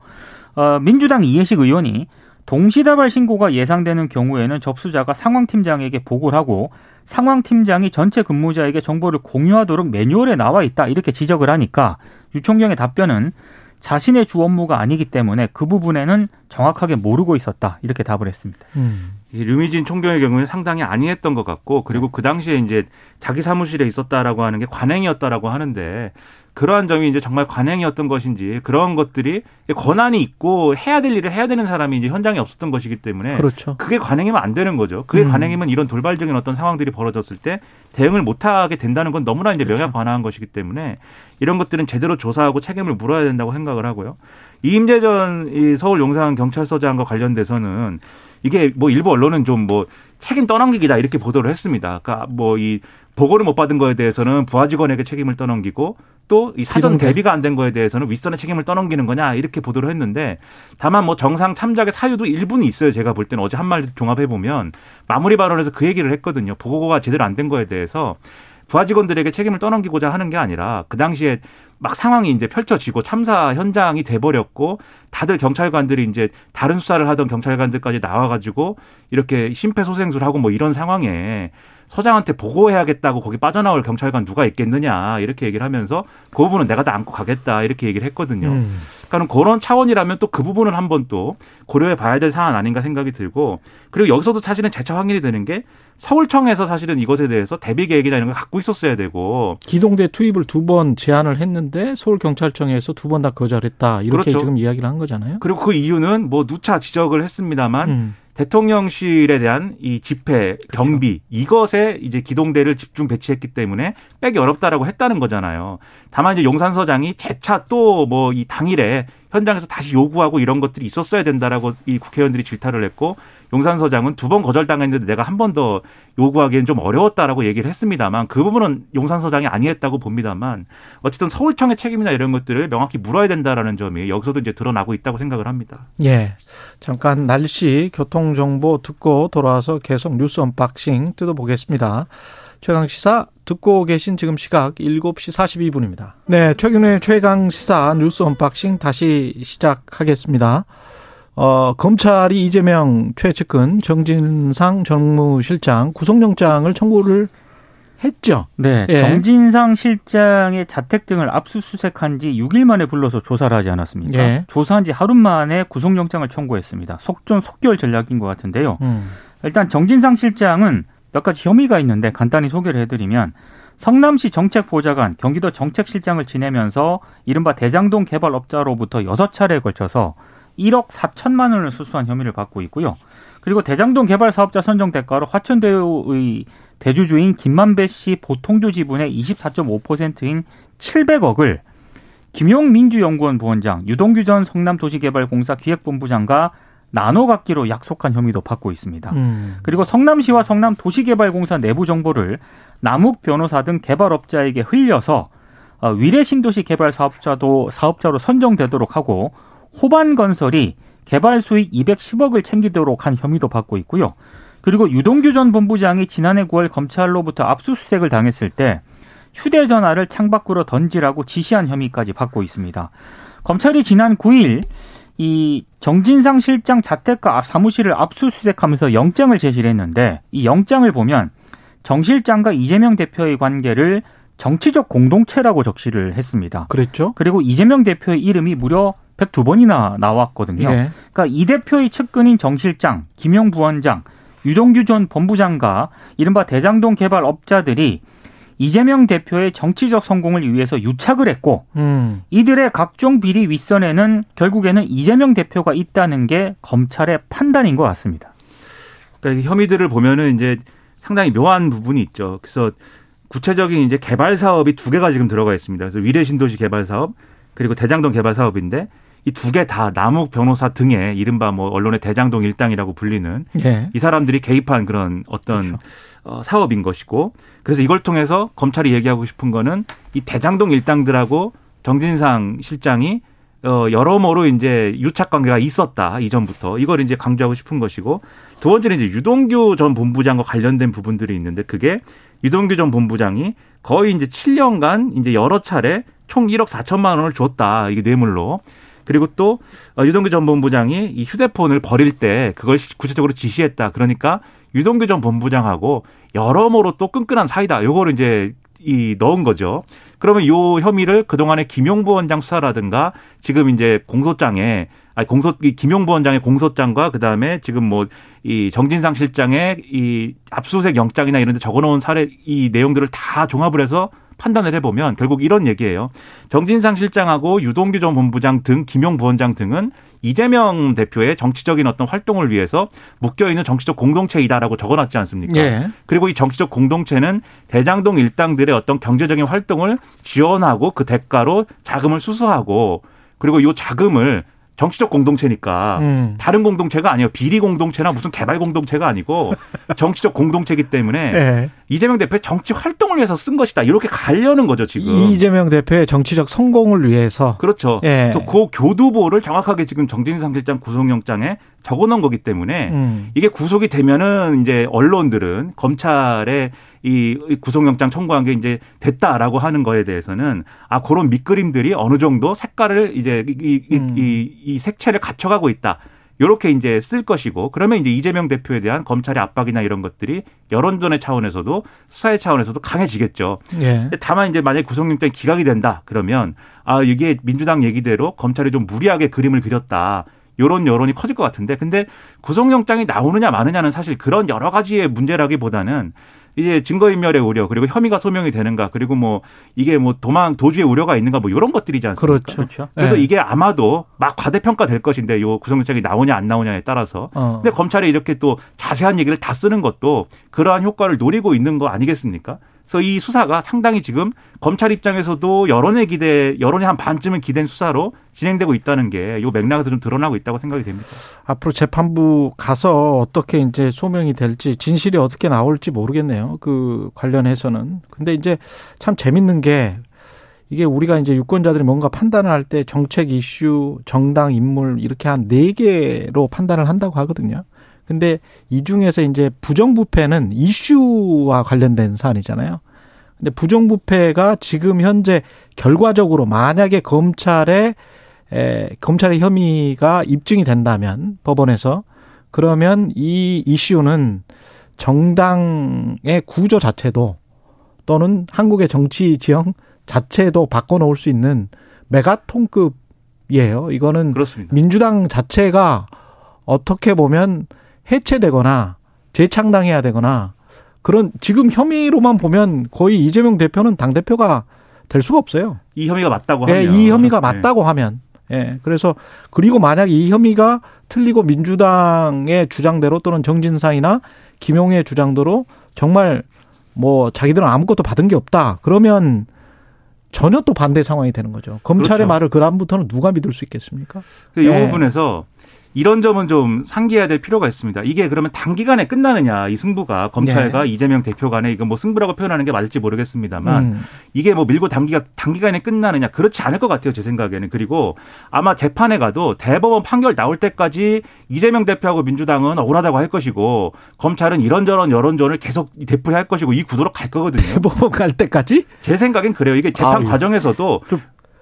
어, 민주당 이해식 의원이 동시다발 신고가 예상되는 경우에는 접수자가 상황팀장에게 보고를 하고 상황팀장이 전체 근무자에게 정보를 공유하도록 매뉴얼에 나와 있다 이렇게 지적을 하니까 유총경의 답변은 자신의 주 업무가 아니기 때문에 그 부분에는 정확하게 모르고 있었다 이렇게 답을 했습니다. 음. 이 류미진 총경의 경우는 상당히 아니했던 것 같고 그리고 그 당시에 이제 자기 사무실에 있었다라고 하는 게 관행이었다라고 하는데 그러한 점이 이제 정말 관행이었던 것인지 그런 것들이 권한이 있고 해야 될 일을 해야 되는 사람이 이제 현장에 없었던 것이기 때문에 그렇죠. 그게 관행이면 안 되는 거죠. 그게 음. 관행이면 이런 돌발적인 어떤 상황들이 벌어졌을 때 대응을 못하게 된다는 건 너무나 이제 그렇죠. 명약 반항한 것이기 때문에 이런 것들은 제대로 조사하고 책임을 물어야 된다고 생각을 하고요. 이임재 전이 서울 용산 경찰서장과 관련돼서는 이게 뭐 일부 언론은 좀 뭐 책임 떠넘기기다 이렇게 보도를 했습니다. 그러니까 뭐 이 보고를 못 받은 거에 대해서는 부하 직원에게 책임을 떠넘기고 또 이 사전. 대비가 안 된 거에 대해서는 윗선의 책임을 떠넘기는 거냐 이렇게 보도를 했는데 다만 뭐 정상 참작의 사유도 일부는 있어요. 제가 볼 때는 어제 한 말 종합해 보면 마무리 발언에서 그 얘기를 했거든요. 보고가 제대로 안 된 거에 대해서 부하 직원들에게 책임을 떠넘기고자 하는 게 아니라 그 당시에 막 상황이 이제 펼쳐지고 참사 현장이 돼버렸고 다들 경찰관들이 이제 다른 수사를 하던 경찰관들까지 나와가지고 이렇게 심폐소생술 하고 뭐 이런 상황에 서장한테 보고해야겠다고 거기 빠져나올 경찰관 누가 있겠느냐 이렇게 얘기를 하면서 그 부분은 내가 다 안고 가겠다 이렇게 얘기를 했거든요. 음. 그러니까 그런 차원이라면 또 그 부분을 한번 또 고려해 봐야 될 사안 아닌가 생각이 들고 그리고 여기서도 사실은 재차 확인이 되는 게 서울청에서 사실은 이것에 대해서 대비 계획이나 이런 걸 갖고 있었어야 되고 기동대 투입을 두 번 제안을 했는데 서울경찰청에서 두 번 다 거절했다. 이렇게 그렇죠. 지금 이야기를 한 거잖아요. 그리고 그 이유는 뭐 누차 지적을 했습니다만 음. 대통령실에 대한 이 집회 경비 이것에 이제 기동대를 집중 배치했기 때문에 빼기 어렵다라고 했다는 거잖아요. 다만 이제 용산서장이 재차 또 뭐 이 당일에 현장에서 다시 요구하고 이런 것들이 있었어야 된다라고 이 국회의원들이 질타를 했고 용산서장은 두 번 거절당했는데 내가 한 번 더 요구하기엔 좀 어려웠다라고 얘기를 했습니다만 그 부분은 용산서장이 안이했다고 봅니다만 어쨌든 서울청의 책임이나 이런 것들을 명확히 물어야 된다라는 점이 여기서도 이제 드러나고 있다고 생각을 합니다. 예. 잠깐 날씨 교통 정보 듣고 돌아와서 계속 뉴스 unboxing 뜯어보겠습니다. 최강 시사 듣고 계신 지금 시각 7시 42분입니다. 네, 최경영의 최강 시사 뉴스 unboxing 다시 시작하겠습니다. 어, 검찰이 이재명 최측근 정진상 정무실장 구속영장을 청구를 했죠. 네, 예. 정진상 실장의 자택 등을 압수수색한 지 6일 만에 불러서 조사를 하지 않았습니까? 예. 조사한 지 하루 만에 구속영장을 청구했습니다. 속전 속결 전략인 것 같은데요. 음. 일단 정진상 실장은 몇 가지 혐의가 있는데 간단히 소개를 해드리면 성남시 정책보좌관, 경기도 정책실장을 지내면서 이른바 대장동 개발업자로부터 6차례에 걸쳐서 1억 4천만 원을 수수한 혐의를 받고 있고요. 그리고 대장동 개발 사업자 선정 대가로 화천대유의 대주주인 김만배 씨 보통주 지분의 24.5%인 700억을 김용 민주연구원 부원장, 유동규 전 성남도시개발공사 기획본부장과 나눠 갖기로 약속한 혐의도 받고 있습니다. 음. 그리고 성남시와 성남도시개발공사 내부 정보를 남욱 변호사 등 개발업자에게 흘려서 어, 위례 신도시 개발 사업자도 사업자로 선정되도록 하고 호반 건설이 개발 수익 210억을 챙기도록 한 혐의도 받고 있고요. 그리고 유동규 전 본부장이 지난해 9월 검찰로부터 압수수색을 당했을 때 휴대전화를 창밖으로 던지라고 지시한 혐의까지 받고 있습니다. 검찰이 지난 9일 이 정진상 실장 자택과 앞 사무실을 압수수색하면서 영장을 제시를 했는데 이 영장을 보면 정 실장과 이재명 대표의 관계를 정치적 공동체라고 적시를 했습니다. 그랬죠? 그리고 이재명 대표의 이름이 무려 102번이나 나왔거든요. 예. 그러니까 이 대표의 측근인 정 실장, 김용 부원장, 유동규 전 본부장과 이른바 대장동 개발 업자들이 이재명 대표의 정치적 성공을 위해서 유착을 했고 음. 이들의 각종 비리 윗선에는 결국에는 이재명 대표가 있다는 게 검찰의 판단인 것 같습니다. 그러니까 이 혐의들을 보면은 이제 상당히 묘한 부분이 있죠. 그래서 구체적인 이제 개발 사업이 두 개가 지금 들어가 있습니다. 그래서 위례 신도시 개발 사업 그리고 대장동 개발 사업인데 이 두 개 다 남욱 변호사 등의 이른바 뭐 언론의 대장동 일당이라고 불리는 예. 이 사람들이 개입한 그런 어떤 그렇죠. 어, 사업인 것이고 그래서 이걸 통해서 검찰이 얘기하고 싶은 거는 이 대장동 일당들하고 정진상 실장이 어, 여러모로 이제 유착 관계가 있었다 이전부터 이걸 이제 강조하고 싶은 것이고 두 번째는 이제 유동규 전 본부장과 관련된 부분들이 있는데 그게 유동규 전 본부장이 거의 이제 7년간 이제 여러 차례 총 1억 4천만 원을 줬다 이게 뇌물로 그리고 또 어, 유동규 전 본부장이 이 휴대폰을 버릴 때 그걸 구체적으로 지시했다. 그러니까 유동규 전 본부장하고 여러모로 또 끈끈한 사이다. 요거를 이제 이 넣은 거죠. 그러면 요 혐의를 그동안에 김용부 원장 수사라든가 지금 이제 공소장에 아니 공소 이 김용부 원장의 공소장과 그다음에 지금 뭐 이 정진상 실장의 이 압수수색 영장이나 이런 데 적어 놓은 사례 이 내용들을 다 종합을 해서 판단을 해보면 결국 이런 얘기예요. 정진상 실장하고 유동규 전 본부장 등 김용 부원장 등은 이재명 대표의 정치적인 어떤 활동을 위해서 묶여 있는 정치적 공동체이다라고 적어놨지 않습니까? 예. 그리고 이 정치적 공동체는 대장동 일당들의 어떤 경제적인 활동을 지원하고 그 대가로 자금을 수수하고 그리고 이 자금을 정치적 공동체니까 음. 다른 공동체가 아니에요. 비리 공동체나 무슨 개발 공동체가 아니고 정치적 공동체이기 때문에 예. 이재명 대표의 정치 활동을 위해서 쓴 것이다. 이렇게 가려는 거죠, 지금. 이재명 대표의 정치적 성공을 위해서 그렇죠. 예. 그래서 그 교두보를 정확하게 지금 정진상 실장 구속영장에 적어 놓은 거기 때문에 음. 이게 구속이 되면은 이제 언론들은 검찰에 이 구속영장 청구한 게 이제 됐다라고 하는 거에 대해서는 아 그런 밑그림들이 어느 정도 색깔을 이제 이, 이, 음. 이, 이 색채를 갖춰가고 있다. 요렇게 이제 쓸 것이고 그러면 이제 이재명 대표에 대한 검찰의 압박이나 이런 것들이 여론전의 차원에서도 수사의 차원에서도 강해지겠죠. 예. 다만 이제 만약에 구속영장이 기각이 된다 그러면 아 이게 민주당 얘기대로 검찰이 좀 무리하게 그림을 그렸다. 요런 여론이 커질 것 같은데 근데 구속영장이 나오느냐 마느냐는 사실 그런 여러 가지의 문제라기보다는 이제 증거인멸의 우려 그리고 혐의가 소명이 되는가 그리고 뭐 이게 뭐 도망 도주의 우려가 있는가 뭐 이런 것들이지 않습니까? 그렇죠. 그렇죠. 그래서 예. 이게 아마도 막 과대평가 될 것인데 요 구속영장이 나오냐 안 나오냐에 따라서 어. 근데 검찰이 이렇게 또 자세한 얘기를 다 쓰는 것도 그러한 효과를 노리고 있는 거 아니겠습니까? 그래서 이 수사가 상당히 지금 검찰 입장에서도 여론의 기대, 여론의 한 반쯤은 기댄 수사로 진행되고 있다는 게요 맥락에서 좀 드러나고 있다고 생각이 됩니다. 앞으로 재판부 가서 어떻게 이제 소명이 될지 진실이 어떻게 나올지 모르겠네요. 그 관련해서는. 근데 이제 참 재밌는 게 이게 우리가 이제 유권자들이 뭔가 판단을 할 때 정책 이슈, 정당 인물 이렇게 한 네 개로 판단을 한다고 하거든요. 근데 이 중에서 이제 부정부패는 이슈와 관련된 사안이잖아요. 근데 부정부패가 지금 현재 결과적으로 만약에 검찰에 에, 검찰의 혐의가 입증이 된다면 법원에서 그러면 이 이슈는 정당의 구조 자체도 또는 한국의 정치 지형 자체도 바꿔놓을 수 있는 메가톤급이에요. 이거는 그렇습니다. 민주당 자체가 어떻게 보면 해체되거나 재창당해야 되거나 그런 지금 혐의로만 보면 거의 이재명 대표는 당 대표가 될 수가 없어요. 이 혐의가 맞다고 네, 하면 이 혐의가 네. 맞다고 하면 예. 그래서 그리고 만약 이 혐의가 틀리고 민주당의 주장대로 또는 정진상이나 김용의 주장대로 정말 뭐 자기들은 아무것도 받은 게 없다. 그러면 전혀 또 반대 상황이 되는 거죠. 검찰의 그렇죠. 말을 그 다음부터는 누가 믿을 수 있겠습니까? 이 예. 부분에서 이런 점은 좀 상기해야 될 필요가 있습니다. 이게 그러면 단기간에 끝나느냐 이 승부가 검찰과 이재명 대표 간에 이거 뭐 승부라고 표현하는 게 맞을지 모르겠습니다만 음. 이게 뭐 밀고 단기가 단기간에 끝나느냐 그렇지 않을 것 같아요 제 생각에는 그리고 아마 재판에 가도 대법원 판결 나올 때까지 이재명 대표하고 민주당은 억울하다고 할 것이고 검찰은 이런저런 여론전을 계속 되풀이할 것이고 이 구도로 갈 거거든요. 대법원 갈 때까지 제 생각엔 그래요. 이게 재판 아유. 과정에서도 이-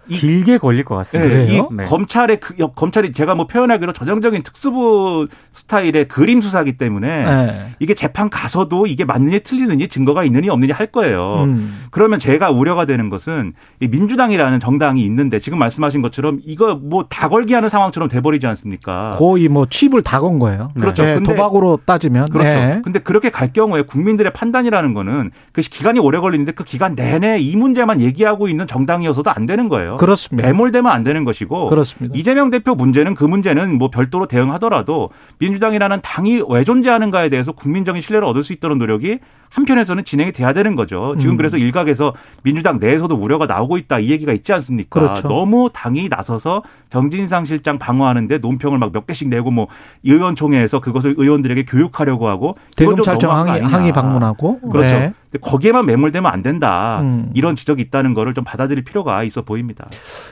길게 걸릴 것 같습니다. 네? 이 네. 검찰의 그, 여- 검찰이 제가 뭐 표현하기로 전형적인 특수부 스타일의 그림 수사기 때문에 네. 이게 재판 가서도 이게 맞느냐 틀리느냐 증거가 있느냐 없느냐 할 거예요. 음. 그러면 제가 우려가 되는 것은 이 민주당이라는 정당이 있는데 지금 말씀하신 것처럼 이거 뭐 다 걸기 하는 상황처럼 돼버리지 않습니까? 거의 뭐 칩을 다 건 거예요. 그렇죠. 네, 근데- 도박으로 따지면. 그렇죠. 네. 근데 그렇게 갈 경우에 국민들의 판단이라는 거는 그 기간이 오래 걸리는데 그 기간 내내 이 문제만 얘기하고 있는 정당이어서도 안 되는 거예요. 그렇습니다. 배몰되면 안 되는 것이고 그렇습니다. 이재명 대표 문제는 그 문제는 뭐 별도로 대응하더라도 민주당이라는 당이 왜 존재하는가에 대해서 국민적인 신뢰를 얻을 수 있도록 노력이 한편에서는 진행이 돼야 되는 거죠. 지금 음. 그래서 일각에서 민주당 내에서도 우려가 나오고 있다 이 얘기가 있지 않습니까? 그렇죠. 너무 당이 나서서 정진상 실장 방어하는데 논평을 막 몇 개씩 내고 뭐 의원총회에서 그것을 의원들에게 교육하려고 하고 대검찰청 항의. 항의 방문하고. 그렇죠. 네. 근데 거기에만 매몰되면 안 된다. 음. 이런 지적이 있다는 거를 좀 받아들일 필요가 있어 보입니다.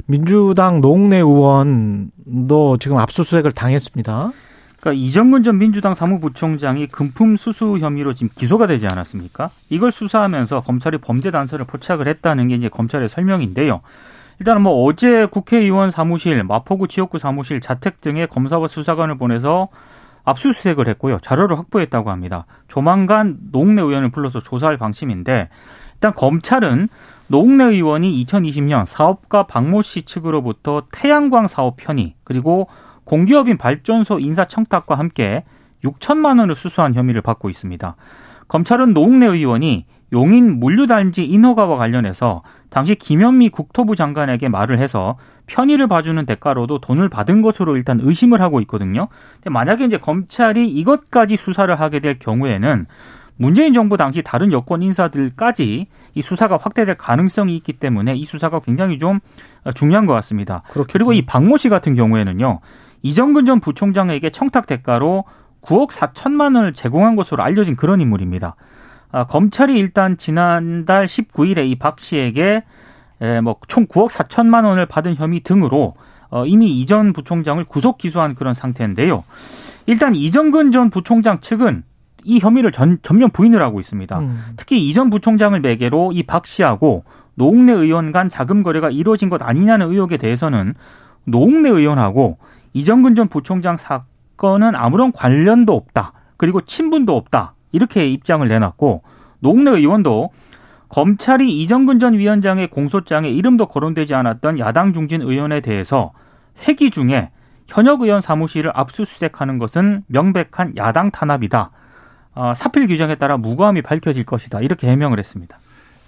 민주당 노웅래 의원도 지금 압수수색을 당했습니다. 그러니까 이정근 전 민주당 사무부총장이 금품 수수 혐의로 지금 기소가 되지 않았습니까? 이걸 수사하면서 검찰이 범죄 단서를 포착을 했다는 게 이제 검찰의 설명인데요. 일단은 뭐 어제 국회의원 사무실, 마포구 지역구 사무실, 자택 등의 검사와 수사관을 보내서 압수수색을 했고요. 자료를 확보했다고 합니다. 조만간 노웅래 의원을 불러서 조사할 방침인데 일단 검찰은 노웅래 의원이 2020년 사업가 박모 씨 측으로부터 태양광 사업 편의 그리고 공기업인 발전소 인사 청탁과 함께 6천만 원을 수수한 혐의를 받고 있습니다. 검찰은 노웅래 의원이 용인 물류단지 인허가와 관련해서 당시 김현미 국토부 장관에게 말을 해서 편의를 봐주는 대가로도 돈을 받은 것으로 일단 의심을 하고 있거든요. 근데 만약에 이제 검찰이 이것까지 수사를 하게 될 경우에는 문재인 정부 당시 다른 여권 인사들까지 이 수사가 확대될 가능성이 있기 때문에 이 수사가 굉장히 좀 중요한 것 같습니다. 그렇겠군요. 그리고 이 박모 씨 같은 경우에는요. 이정근 전 부총장에게 청탁 대가로 9억 4천만 원을 제공한 것으로 알려진 그런 인물입니다. 아, 검찰이 일단 지난달 19일에 이 박 씨에게 뭐총 9억 4천만 원을 받은 혐의 등으로 어, 이미 이전 부총장을 구속 기소한 그런 상태인데요. 일단 이정근 전 부총장 측은 이 혐의를 전, 전면 부인을 하고 있습니다. 음. 특히 이전 부총장을 매개로 이 박 씨하고 노웅래 의원 간 자금 거래가 이루어진 것 아니냐는 의혹에 대해서는 노웅래 의원하고 이정근 전 부총장 사건은 아무런 관련도 없다. 그리고 친분도 없다. 이렇게 입장을 내놨고 노웅래 의원도 검찰이 이정근 전 위원장의 공소장에 이름도 거론되지 않았던 야당 중진 의원에 대해서 회기 중에 현역 의원 사무실을 압수수색하는 것은 명백한 야당 탄압이다. 어, 사필 규정에 따라 무고함이 밝혀질 것이다. 이렇게 해명을 했습니다.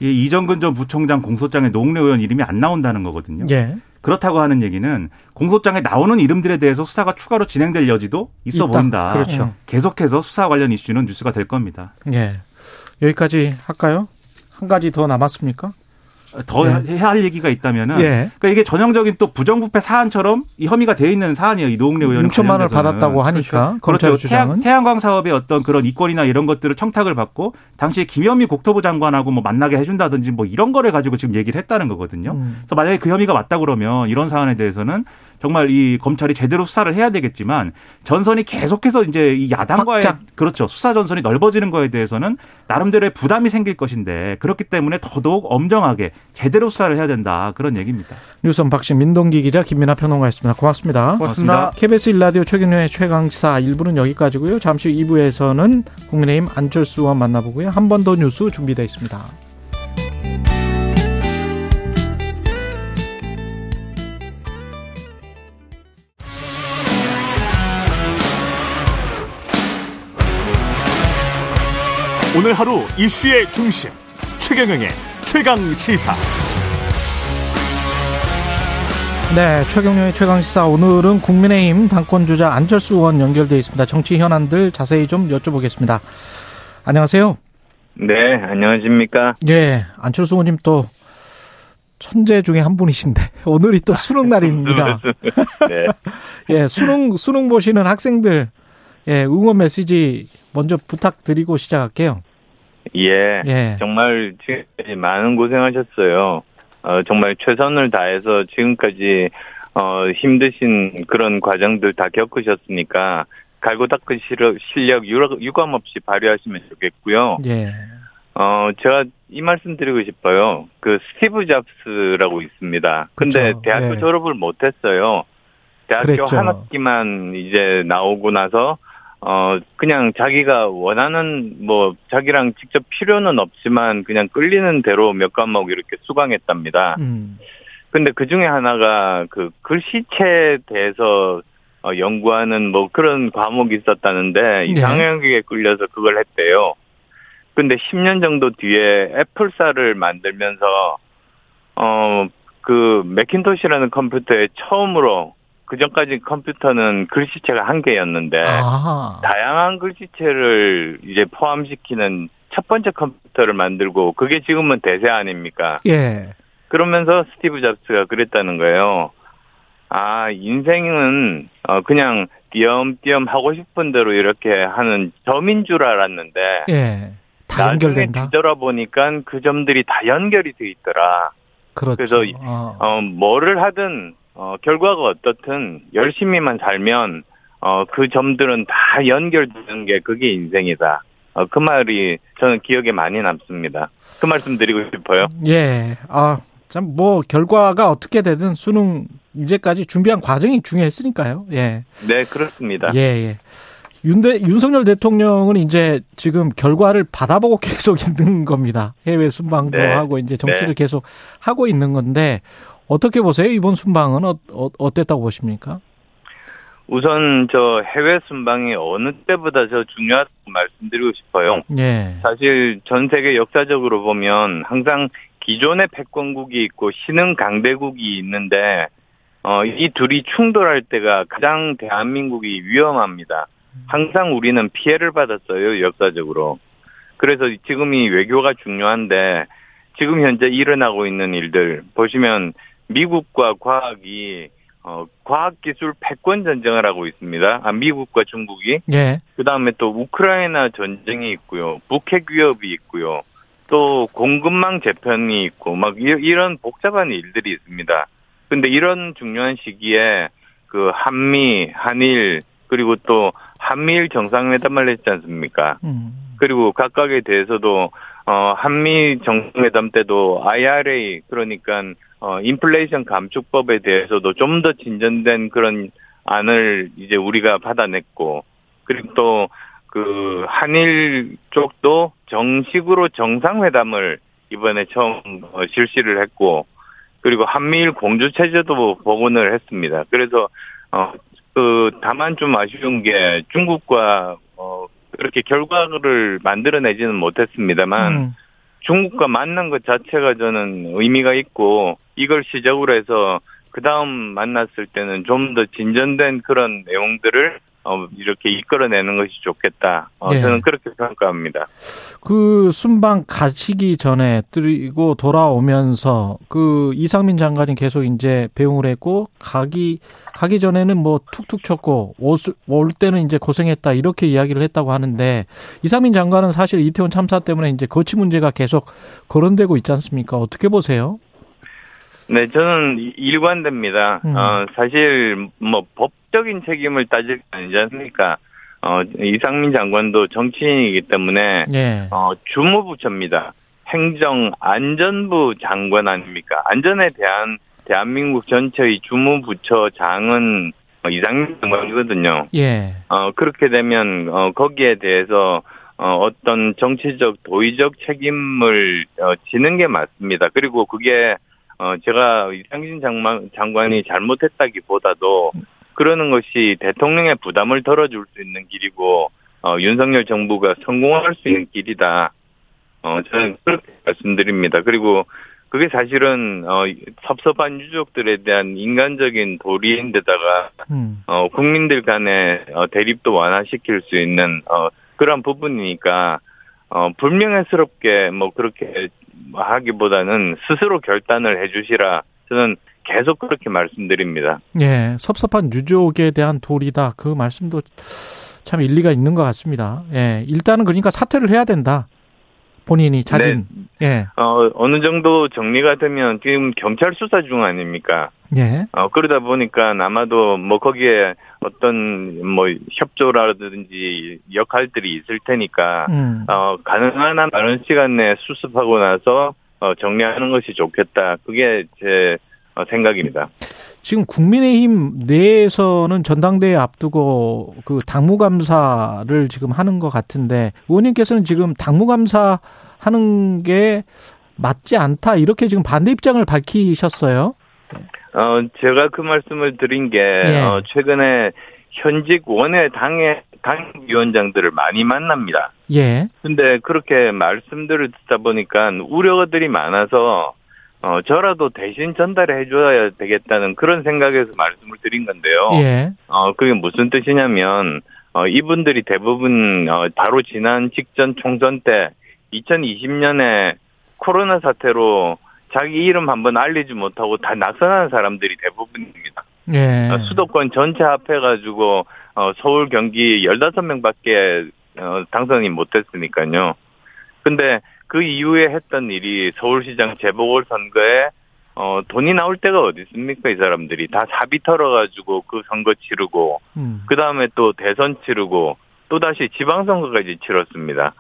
이 이정근 전 부총장 공소장에 노웅래 의원 이름이 안 나온다는 거거든요. 예. 그렇다고 하는 얘기는 공소장에 나오는 이름들에 대해서 수사가 추가로 진행될 여지도 있어 있다. 보인다. 그렇죠. 계속해서 수사 관련 이슈는 뉴스가 될 겁니다. 예. 여기까지 할까요? 한 가지 더 남았습니까? 더 네. 해야 할 얘기가 있다면은 예. 그러니까 이게 전형적인 또 부정부패 사안처럼 이 혐의가 되어 있는 사안이에요. 이 노웅래 의원 6천만 원을 받았다고 하니까 그렇죠. 그렇죠. 태양, 태양광 사업의 어떤 그런 이권이나 이런 것들을 청탁을 받고 당시에 김현미 국토부 장관하고 뭐 만나게 해준다든지 뭐 이런 거를 가지고 지금 얘기를 했다는 거거든요. 음. 그래서 만약에 그 혐의가 맞다 그러면 이런 사안에 대해서는 정말 이 검찰이 제대로 수사를 해야 되겠지만 전선이 계속해서 이제 이 야당과의 확장. 그렇죠 수사 전선이 넓어지는 거에 대해서는 나름대로의 부담이 생길 것인데 그렇기 때문에 더더욱 엄정하게 제대로 수사를 해야 된다 그런 얘기입니다. 뉴선 박신 민동기 기자 김민아 평론가였습니다. 고맙습니다. 고맙습니다. KBS 일라디오 최경련의 최강시사 1부는 여기까지고요. 잠시 후 2부에서는 국민의힘 안철수 의원 만나보고요. 한 번 더 뉴스 준비되어 있습니다. 오늘 하루 이슈의 중심 최경영의 최강 시사. 네, 최경영의 최강 시사 오늘은 국민의힘 당권 주자 안철수 의원 연결돼 있습니다. 정치 현안들 자세히 좀 여쭤보겠습니다. 안녕하세요. 네, 안녕하십니까? 예, 안철수 의원님 또 천재 중에 한 분이신데 오늘이 또 수능 날입니다. 네. 예, 수능 수능 보시는 학생들 예, 응원 메시지 먼저 부탁드리고 시작할게요. 예, 예. 정말 많은 고생하셨어요. 어, 정말 최선을 다해서 지금까지 어, 힘드신 그런 과정들 다 겪으셨으니까 갈고 닦은 실력 유감 없이 발휘하시면 좋겠고요. 예. 어, 제가 이 말씀 드리고 싶어요. 그 스티브 잡스라고 있습니다. 근데 그렇죠. 대학교 예. 졸업을 못 했어요. 대학교 그랬죠. 한 학기만 이제 나오고 나서 어, 그냥 자기가 원하는, 뭐, 자기랑 직접 필요는 없지만 그냥 끌리는 대로 몇 과목 이렇게 수강했답니다. 음. 근데 그 중에 하나가 그 글씨체에 대해서 어, 연구하는 뭐 그런 과목이 있었다는데 이상형에 네. 끌려서 그걸 했대요. 근데 10년 정도 뒤에 애플사를 만들면서 어그 맥킨토시라는 컴퓨터에 처음으로 그 전까지 컴퓨터는 글씨체가 한 개였는데 아. 다양한 글씨체를 이제 포함시키는 첫 번째 컴퓨터를 만들고 그게 지금은 대세 아닙니까? 예. 그러면서 스티브 잡스가 그랬다는 거예요. 아 인생은 어 그냥 띄엄띄엄 하고 싶은 대로 이렇게 하는 점인 줄 알았는데 예. 다 연결된다. 뒤돌아보니까 그 점들이 다 연결이 돼 있더라. 그렇죠. 그래서 어. 어 뭐를 하든 어, 결과가 어떻든 열심히만 살면 어, 그 점들은 다 연결되는 게 그게 인생이다. 어, 그 말이 저는 기억에 많이 남습니다. 그 말씀 드리고 싶어요. 예. 아, 참 뭐 결과가 어떻게 되든 수능 이제까지 준비한 과정이 중요했으니까요. 예. 네, 그렇습니다. 예, 예. 윤대, 윤석열 대통령은 이제 지금 결과를 받아보고 계속 있는 겁니다. 해외 순방도 네. 하고 이제 정치를 네. 계속 하고 있는 건데 어떻게 보세요? 이번 순방은 어, 어, 어땠다고 보십니까? 우선 저 해외 순방이 어느 때보다 저 중요하다고 말씀드리고 싶어요. 예. 사실 전 세계 역사적으로 보면 항상 기존의 패권국이 있고 신흥 강대국이 있는데 어, 이 둘이 충돌할 때가 가장 대한민국이 위험합니다. 항상 우리는 피해를 받았어요, 역사적으로. 그래서 지금 이 외교가 중요한데 지금 현재 일어나고 있는 일들 보시면 미국과 과학이 어, 과학기술 패권 전쟁을 하고 있습니다. 아, 미국과 중국이. 예. 그 다음에 또 우크라이나 전쟁이 있고요. 북핵 위협이 있고요. 또 공급망 재편이 있고 막 이 런 복잡한 일들이 있습니다. 근데 이런 중요한 시기에 그 한미, 한일 그리고 또 한미일 정상회담을 했지 않습니까? 음. 그리고 각각에 대해서도 어 한미 정상회담 때도 IRA 그러니까 어, 인플레이션 감축법에 대해서도 좀 더 진전된 그런 안을 이제 우리가 받아냈고, 그리고 또 그 한일 쪽도 정식으로 정상회담을 이번에 처음 어, 실시를 했고, 그리고 한미일 공주 체제도 복원을 했습니다. 그래서 어, 그 다만 좀 아쉬운 게 중국과 어, 그렇게 결과를 만들어내지는 못했습니다만. 음. 중국과 만난 것 자체가 저는 의미가 있고 이걸 시작으로 해서 그 다음 만났을 때는 좀 더 진전된 그런 내용들을 어, 이렇게 이끌어내는 것이 좋겠다. 어, 네. 저는 그렇게 평가합니다. 그 순방 가시기 전에 그리고 돌아오면서 그 이상민 장관이 계속 이제 배웅을 했고 가기 가기 전에는 뭐 툭툭 쳤고 올, 올 때는 이제 고생했다 이렇게 이야기를 했다고 하는데 이상민 장관은 사실 이태원 참사 때문에 이제 거치 문제가 계속 거론되고 있지 않습니까? 어떻게 보세요? 네, 저는 일관됩니다. 음. 어, 사실 뭐 법적인 책임을 따질 게 아니지 않습니까? 어, 이상민 장관도 정치인이기 때문에 예. 어, 주무부처입니다. 행정 안전부 장관 아닙니까? 안전에 대한 대한민국 전체의 주무부처 장은 이상민 장관이거든요. 예. 어, 그렇게 되면 어, 거기에 대해서 어, 어떤 정치적 도의적 책임을 어, 지는 게 맞습니다. 그리고 그게 어, 제가 이상진 장관, 장관이 잘못했다기보다도 그러는 것이 대통령의 부담을 덜어줄 수 있는 길이고, 어, 윤석열 정부가 성공할 수 있는 길이다. 어, 저는 그렇게 말씀드립니다. 그리고 그게 사실은, 어, 섭섭한 유족들에 대한 인간적인 도리인데다가, 음. 어, 국민들 간의 어, 대립도 완화시킬 수 있는, 어, 그런 부분이니까, 어, 불명예스럽게 뭐 그렇게 하기보다는 스스로 결단을 해주시라 저는 계속 그렇게 말씀드립니다. 예, 섭섭한 유족에 대한 도리다. 그 말씀도 참 일리가 있는 것 같습니다. 예, 일단은 그러니까 사퇴를 해야 된다. 본인이 자진. 네. 예. 어, 어느 정도 정리가 되면 지금 경찰 수사 중 아닙니까? 예. 어, 그러다 보니까 아마도 뭐 거기에 어떤 뭐 협조라든지 역할들이 있을 테니까 음. 어, 가능한 한 많은 시간 내에 수습하고 나서 어, 정리하는 것이 좋겠다. 그게 제 어, 생각입니다. 지금 국민의힘 내에서는 전당대회 앞두고 그 당무감사를 지금 하는 것 같은데 의원님께서는 지금 당무감사 하는 게 맞지 않다 이렇게 지금 반대 입장을 밝히셨어요. 어, 제가 그 말씀을 드린 게, 예. 어, 최근에 현직 원외 당의 당위원장들을 많이 만납니다. 예. 근데 그렇게 말씀들을 듣다 보니까 우려들이 많아서, 어, 저라도 대신 전달해 줘야 되겠다는 그런 생각에서 말씀을 드린 건데요. 예. 어, 그게 무슨 뜻이냐면, 어, 이분들이 대부분, 어, 바로 지난 직전 총선 때 2020년에 코로나 사태로 자기 이름 한번 알리지 못하고 다 낙선하는 사람들이 대부분입니다. 예. 어, 수도권 전체 합해가지고 어, 서울 경기 15명 밖에 어, 당선이 못했으니까요. 근데 그 이후에 했던 일이 서울시장 재보궐 선거에 어, 돈이 나올 때가 어디 있습니까, 이 사람들이. 다 사비 털어가지고 그 선거 치르고, 음. 그 다음에 또 대선 치르고, 또다시 지방선거까지 치렀습니다.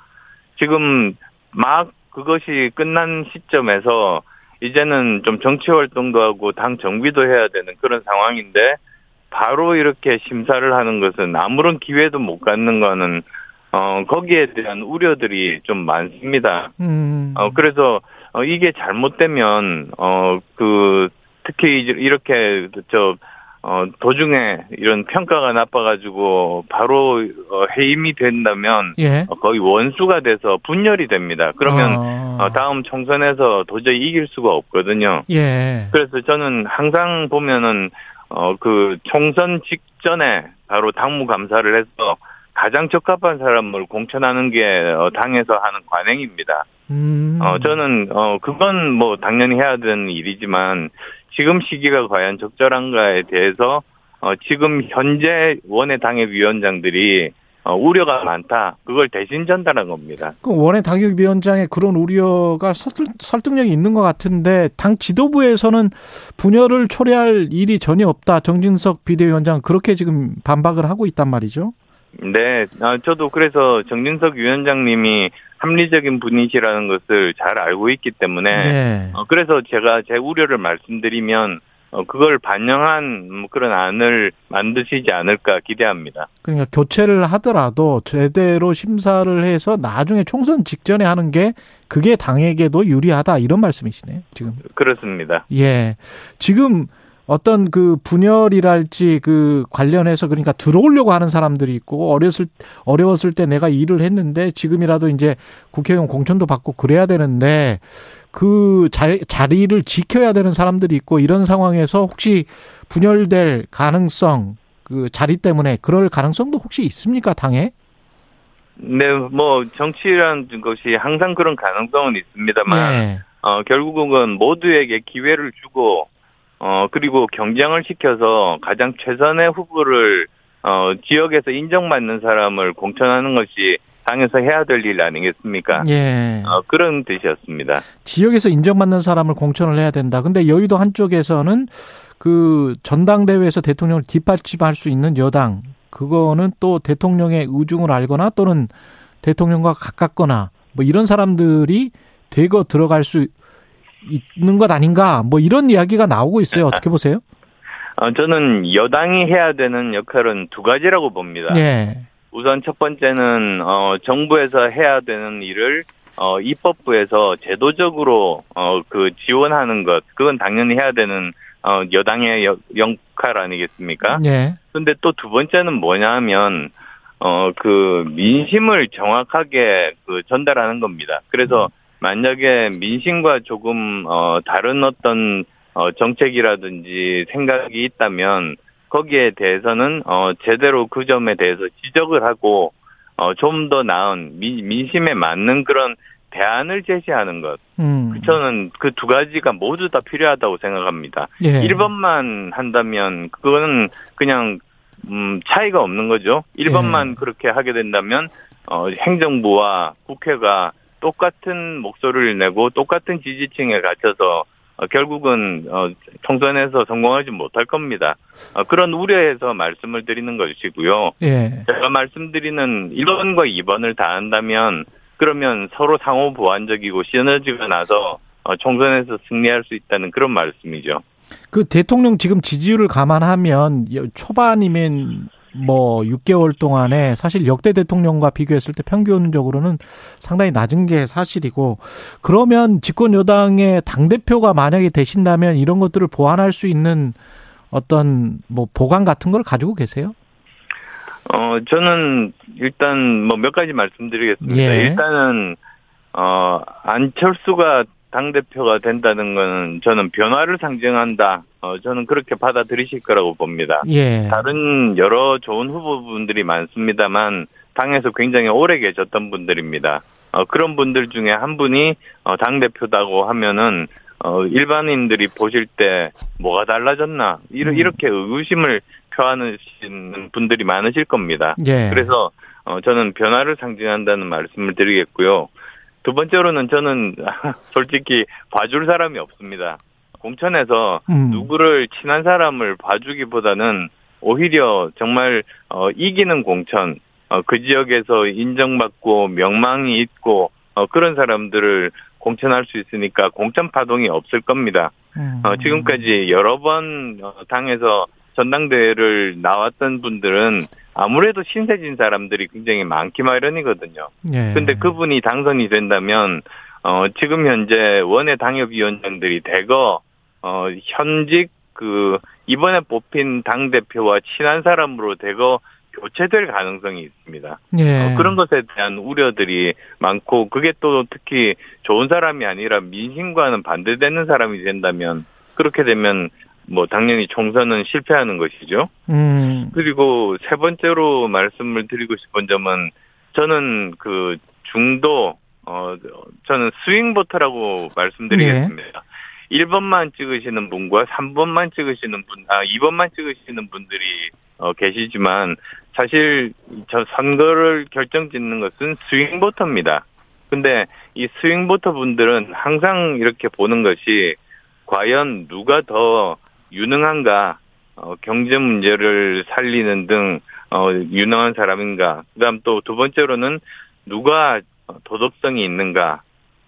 지금 막 그것이 끝난 시점에서 이제는 좀 정치 활동도 하고 당 정비도 해야 되는 그런 상황인데 바로 이렇게 심사를 하는 것은 아무런 기회도 못 갖는 거는 어 거기에 대한 우려들이 좀 많습니다. 음. 어 그래서 어 이게 잘못되면 어 그 특히 이렇게 저 어, 도중에 이런 평가가 나빠가지고 바로 어, 해임이 된다면 예. 어, 거의 원수가 돼서 분열이 됩니다. 그러면 아. 어, 다음 총선에서 도저히 이길 수가 없거든요. 예. 그래서 저는 항상 보면은 어, 그 총선 직전에 바로 당무 감사를 해서 가장 적합한 사람을 공천하는 게 어, 당에서 하는 관행입니다. 음. 어, 저는, 어, 그건 뭐 당연히 해야 되는 일이지만 지금 시기가 과연 적절한가에 대해서 어, 지금 현재 원외 당의 위원장들이 어, 우려가 많다. 그걸 대신 전달한 겁니다. 그 원외 당협위원장의 그런 우려가 설득, 설득력이 있는 것 같은데 당 지도부에서는 분열을 초래할 일이 전혀 없다. 정진석 비대위원장 그렇게 지금 반박을 하고 있단 말이죠. 네, 아, 저도 그래서 정진석 위원장님이 합리적인 분이시라는 것을 잘 알고 있기 때문에 네. 어, 그래서 제가 제 우려를 말씀드리면 어, 그걸 반영한 뭐 그런 안을 만드시지 않을까 기대합니다. 그러니까 교체를 하더라도 제대로 심사를 해서 나중에 총선 직전에 하는 게 그게 당에게도 유리하다 이런 말씀이시네요. 지금 그렇습니다. 예, 지금 어떤 그 분열이랄지 그 관련해서 그러니까 들어오려고 하는 사람들이 있고 어렸을 어려웠을 때 내가 일을 했는데 지금이라도 이제 국회의원 공천도 받고 그래야 되는데 그 자, 자리를 지켜야 되는 사람들이 있고 이런 상황에서 혹시 분열될 가능성 그 자리 때문에 그럴 가능성도 혹시 있습니까 당에? 네, 뭐 정치라는 것이 항상 그런 가능성은 있습니다만 네. 어 결국은 모두에게 기회를 주고 어, 그리고 경쟁을 시켜서 가장 최선의 후보를, 어, 지역에서 인정받는 사람을 공천하는 것이 당에서 해야 될 일 아니겠습니까? 예. 어, 그런 뜻이었습니다. 지역에서 인정받는 사람을 공천을 해야 된다. 근데 여의도 한쪽에서는 그 전당대회에서 대통령을 뒷받침할 수 있는 여당, 그거는 또 대통령의 의중을 알거나 또는 대통령과 가깝거나 뭐 이런 사람들이 대거 들어갈 수 있는 것 아닌가 뭐 이런 이야기가 나오고 있어요. 어떻게 보세요? 어, 저는 여당이 해야 되는 역할은 두 가지라고 봅니다. 예. 우선 첫 번째는 어, 정부에서 해야 되는 일을 어, 입법부에서 제도적으로 어, 그 지원하는 것 그건 당연히 해야 되는 어, 여당의 여, 역할 아니겠습니까? 예. 근데 또 두 번째는 뭐냐면 어, 그 민심을 정확하게 그 전달하는 겁니다. 그래서 음. 만약에 민심과 조금 어 다른 어떤 어 정책이라든지 생각이 있다면 거기에 대해서는 어 제대로 그 점에 대해서 지적을 하고 어좀 더 나은 민, 민심에 맞는 그런 대안을 제시하는 것. 음. 저는 그 두 가지가 모두 다 필요하다고 생각합니다. 예. 1번만 한다면 그거는 그냥 음 차이가 없는 거죠. 1번만 예. 그렇게 하게 된다면 어 행정부와 국회가 똑같은 목소리를 내고 똑같은 지지층에 갇혀서 어, 결국은 어, 총선에서 성공하지 못할 겁니다. 어, 그런 우려에서 말씀을 드리는 것이고요. 예. 제가 말씀드리는 1번과 2번을 다 한다면 그러면 서로 상호 보완적이고 시너지가 나서 어, 총선에서 승리할 수 있다는 그런 말씀이죠. 그 대통령 지금 지지율을 감안하면 초반이면 뭐 6개월 동안에 사실 역대 대통령과 비교했을 때 평균적으로는 상당히 낮은 게 사실이고 그러면 집권 여당의 당 대표가 만약에 되신다면 이런 것들을 보완할 수 있는 어떤 뭐 보강 같은 걸 가지고 계세요? 어 저는 일단 뭐 몇 가지 말씀드리겠습니다. 예. 일단은 어 안철수가 당 대표가 된다는 것은 저는 변화를 상징한다. 어, 저는 그렇게 받아들이실 거라고 봅니다. 예. 다른 여러 좋은 후보분들이 많습니다만 당에서 굉장히 오래 계셨던 분들입니다. 어, 그런 분들 중에 한 분이 어, 당 대표다고 하면은 어, 일반인들이 보실 때 뭐가 달라졌나 이러, 음. 이렇게 의구심을 표하는 분들이 많으실 겁니다. 예. 그래서 어, 저는 변화를 상징한다는 말씀을 드리겠고요. 두 번째로는 저는 솔직히 봐줄 사람이 없습니다. 공천에서 음. 누구를 친한 사람을 봐주기보다는 오히려 정말 어, 이기는 공천, 어, 그 지역에서 인정받고 명망이 있고 어, 그런 사람들을 공천할 수 있으니까 공천 파동이 없을 겁니다. 음. 어, 지금까지 여러 번 어, 당에서 전당대회를 나왔던 분들은 아무래도 신세진 사람들이 굉장히 많기 마련이거든요. 예. 근데 그분이 당선이 된다면 어 지금 현재 원외 당협위원장들이 대거 어 현직 그 이번에 뽑힌 당 대표와 친한 사람으로 대거 교체될 가능성이 있습니다. 예. 어, 그런 것에 대한 우려들이 많고 그게 또 특히 좋은 사람이 아니라 민심과는 반대되는 사람이 된다면 그렇게 되면 뭐 당연히 총선은 실패하는 것이죠. 음. 그리고 세 번째로 말씀을 드리고 싶은 점은 저는 그 중도 어 저는 스윙 보터라고 말씀드리겠습니다. 네. 1번만 찍으시는 분과 3번만 찍으시는 분, 아 2번만 찍으시는 분들이 어 계시지만 사실 저 선거를 결정 짓는 것은 스윙 보터입니다. 근데 이 스윙 보터 분들은 항상 이렇게 보는 것이 과연 누가 더 유능한가, 어, 경제 문제를 살리는 등 어, 유능한 사람인가. 그다음 또 두 번째로는 누가 도덕성이 있는가.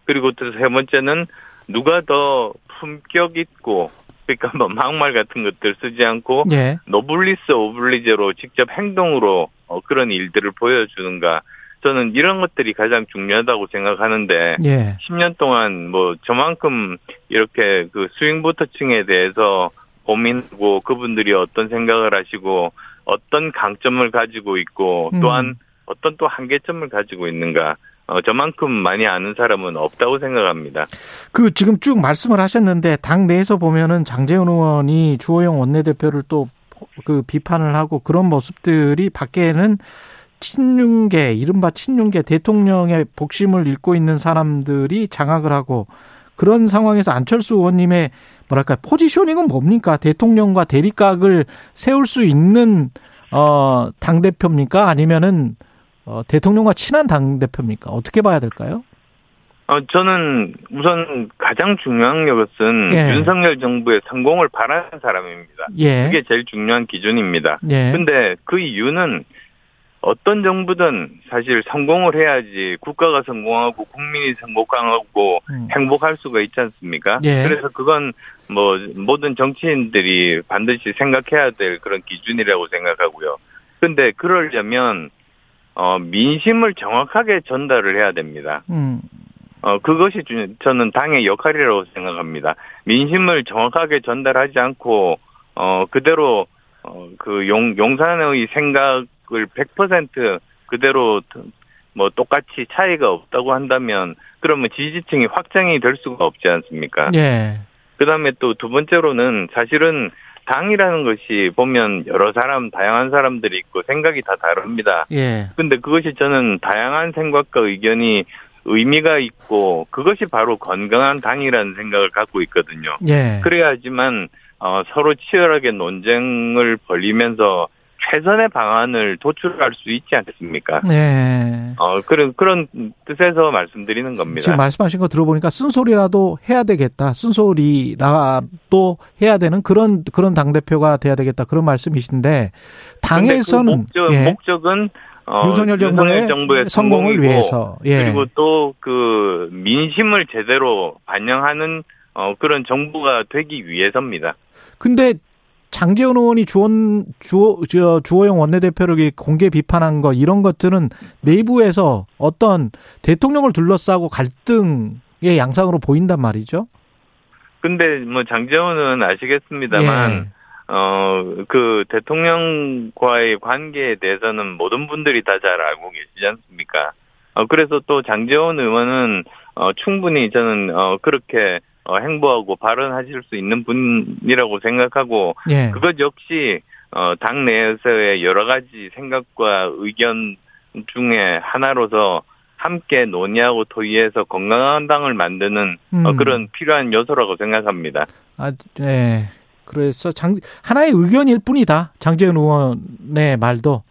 그리고 또 세 번째는 누가 더 품격 있고 그러니까 뭐 막말 같은 것들 쓰지 않고 예. 노블리스 오블리제로 직접 행동으로 어, 그런 일들을 보여주는가. 저는 이런 것들이 가장 중요하다고 생각하는데 예. 10년 동안 뭐 저만큼 이렇게 그 swing voter층에 대해서 고민하고 그분들이 어떤 생각을 하시고 어떤 강점을 가지고 있고 음. 또한 어떤 또 한계점을 가지고 있는가 어, 저만큼 많이 아는 사람은 없다고 생각합니다. 그 지금 쭉 말씀을 하셨는데 당 내에서 보면은 장재훈 의원이 주호영 원내대표를 또 그 비판을 하고 그런 모습들이 밖에는 친윤계, 이른바 친윤계 대통령의 복심을 읽고 있는 사람들이 장악을 하고 그런 상황에서 안철수 의원님의 뭐랄까 포지셔닝은 뭡니까? 대통령과 대립각을 세울 수 있는 어 당 대표입니까? 아니면은 어 대통령과 친한 당 대표입니까? 어떻게 봐야 될까요? 어 저는 우선 가장 중요한 것은 예. 윤석열 정부의 성공을 바라는 사람입니다. 예. 그게 제일 중요한 기준입니다. 예. 근데 그 이유는 어떤 정부든 사실 성공을 해야지 국가가 성공하고 국민이 성공하고 음. 행복할 수가 있지 않습니까? 예. 그래서 그건 뭐 모든 정치인들이 반드시 생각해야 될 그런 기준이라고 생각하고요. 근데 그러려면 어 민심을 정확하게 전달을 해야 됩니다. 음. 어 그것이 저는 당의 역할이라고 생각합니다. 민심을 정확하게 전달하지 않고 어 그대로 어 그 용 용산의 생각 그걸 100% 그대로 뭐 똑같이 차이가 없다고 한다면 그러면 지지층이 확장이 될 수가 없지 않습니까? 예. 그 다음에 또 두 번째로는 사실은 당이라는 것이 보면 여러 사람 다양한 사람들이 있고 생각이 다 다릅니다. 예. 근데 그것이 저는 다양한 생각과 의견이 의미가 있고 그것이 바로 건강한 당이라는 생각을 갖고 있거든요. 예. 그래야지만 어, 서로 치열하게 논쟁을 벌리면서 최선의 방안을 도출할 수 있지 않겠습니까? 네. 어, 그런, 그런 뜻에서 말씀드리는 겁니다. 지금 말씀하신 거 들어보니까 쓴소리라도 해야 되겠다. 쓴소리라도 해야 되는 그런, 그런 당대표가 돼야 되겠다. 그런 말씀이신데, 당에서는. 그 목적, 예. 목적은 어, 윤석열 정부의, 정부의 성공을 위해서. 예. 그리고 또 그 민심을 제대로 반영하는 어, 그런 정부가 되기 위해서입니다. 근데 장재원 의원이 주원 주호 저 주호영 원내대표를 공개 비판한 거 이런 것들은 내부에서 어떤 대통령을 둘러싸고 갈등의 양상으로 보인단 말이죠. 근데 뭐 장재원은 아시겠습니다만 예. 어그 대통령과의 관계에 대해서는 모든 분들이 다 잘 알고 계시지 않습니까? 어 그래서 또 장재원 의원은 어 충분히 저는 어 그렇게 어, 행보하고 발언하실 수 있는 분이라고 생각하고 예. 그것 역시 어, 당 내에서의 여러 가지 생각과 의견 중에 하나로서 함께 논의하고 토의해서 건강한 당을 만드는 어, 음. 어, 그런 필요한 요소라고 생각합니다. 아, 네. 그래서 장, 하나의 의견일 뿐이다. 장재현 의원의 말도.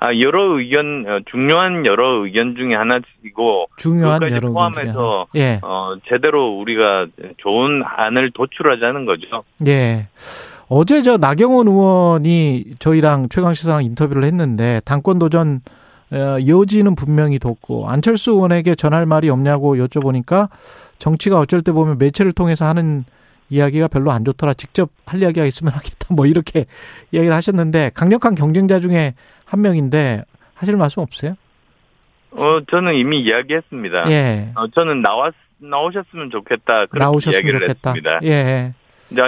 아, 여러 의견 어, 중요한 여러 의견 중에 하나이고 중요한 여러 포함해서 예. 어, 제대로 우리가 좋은 안을 도출하자는 거죠. 예. 어제 저 나경원 의원이 저희랑 최강 시사랑 인터뷰를 했는데 당권 도전 어, 여지는 분명히 뒀고 안철수 의원에게 전할 말이 없냐고 여쭤보니까 정치가 어쩔 때 보면 매체를 통해서 하는 이야기가 별로 안 좋더라. 직접 할 이야기가 있으면 하겠다. 뭐 이렇게 이야기를 하셨는데 강력한 경쟁자 중에 한 명인데 하실 말씀 없으세요? 어, 저는 이미 이야기했습니다. 예. 어, 저는 나왔 나오셨으면 좋겠다. 그렇게 나오셨으면 이야기를 좋겠다. 했습니다. 예.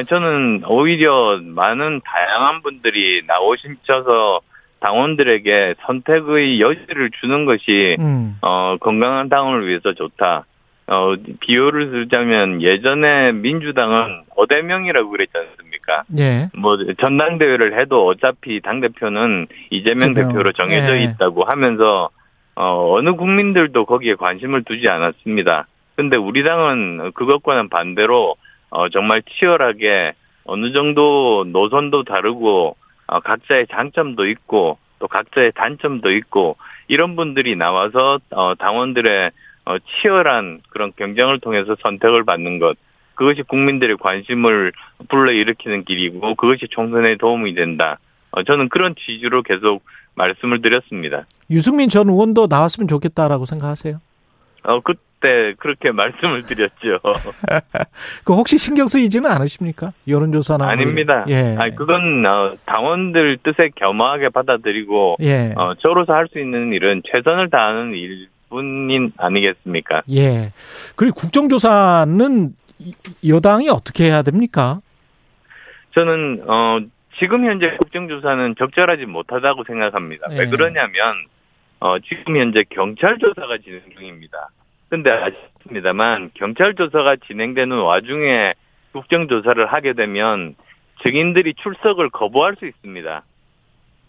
저는 오히려 많은 다양한 분들이 나오셔서 당원들에게 선택의 여지를 주는 것이 음. 어, 건강한 당원을 위해서 좋다. 어, 비유를 쓰자면 예전에 민주당은 어대명이라고 그랬지 않습니까? 예. 뭐 전당대회를 해도 어차피 당 대표는 이재명 그렇죠. 대표로 정해져 예. 있다고 하면서 어, 어느 국민들도 거기에 관심을 두지 않았습니다. 근데 우리 당은 그것과는 반대로 어, 정말 치열하게 어느 정도 노선도 다르고 어, 각자의 장점도 있고 또 각자의 단점도 있고 이런 분들이 나와서 어, 당원들의 어, 치열한 그런 경쟁을 통해서 선택을 받는 것 그것이 국민들의 관심을 불러일으키는 길이고 그것이 총선에 도움이 된다. 어, 저는 그런 취지로 계속 말씀을 드렸습니다. 유승민 전 의원도 나왔으면 좋겠다라고 생각하세요? 어, 그때 그렇게 말씀을 드렸죠. 그 혹시 신경 쓰이지는 않으십니까? 여론조사나 뭐 아닙니다. 뭐 예. 아니 그건 어, 당원들 뜻에 겸허하게 받아들이고 예. 어, 저로서 할 수 있는 일은 최선을 다하는 일 뿐인 아니겠습니까? 예. 그리고 국정조사는 여당이 어떻게 해야 됩니까? 저는 어 지금 현재 국정조사는 적절하지 못하다고 생각합니다. 네. 왜 그러냐면 어, 지금 현재 경찰 조사가 진행 중입니다. 근데 아쉽습니다만 경찰 조사가 진행되는 와중에 국정조사를 하게 되면 증인들이 출석을 거부할 수 있습니다.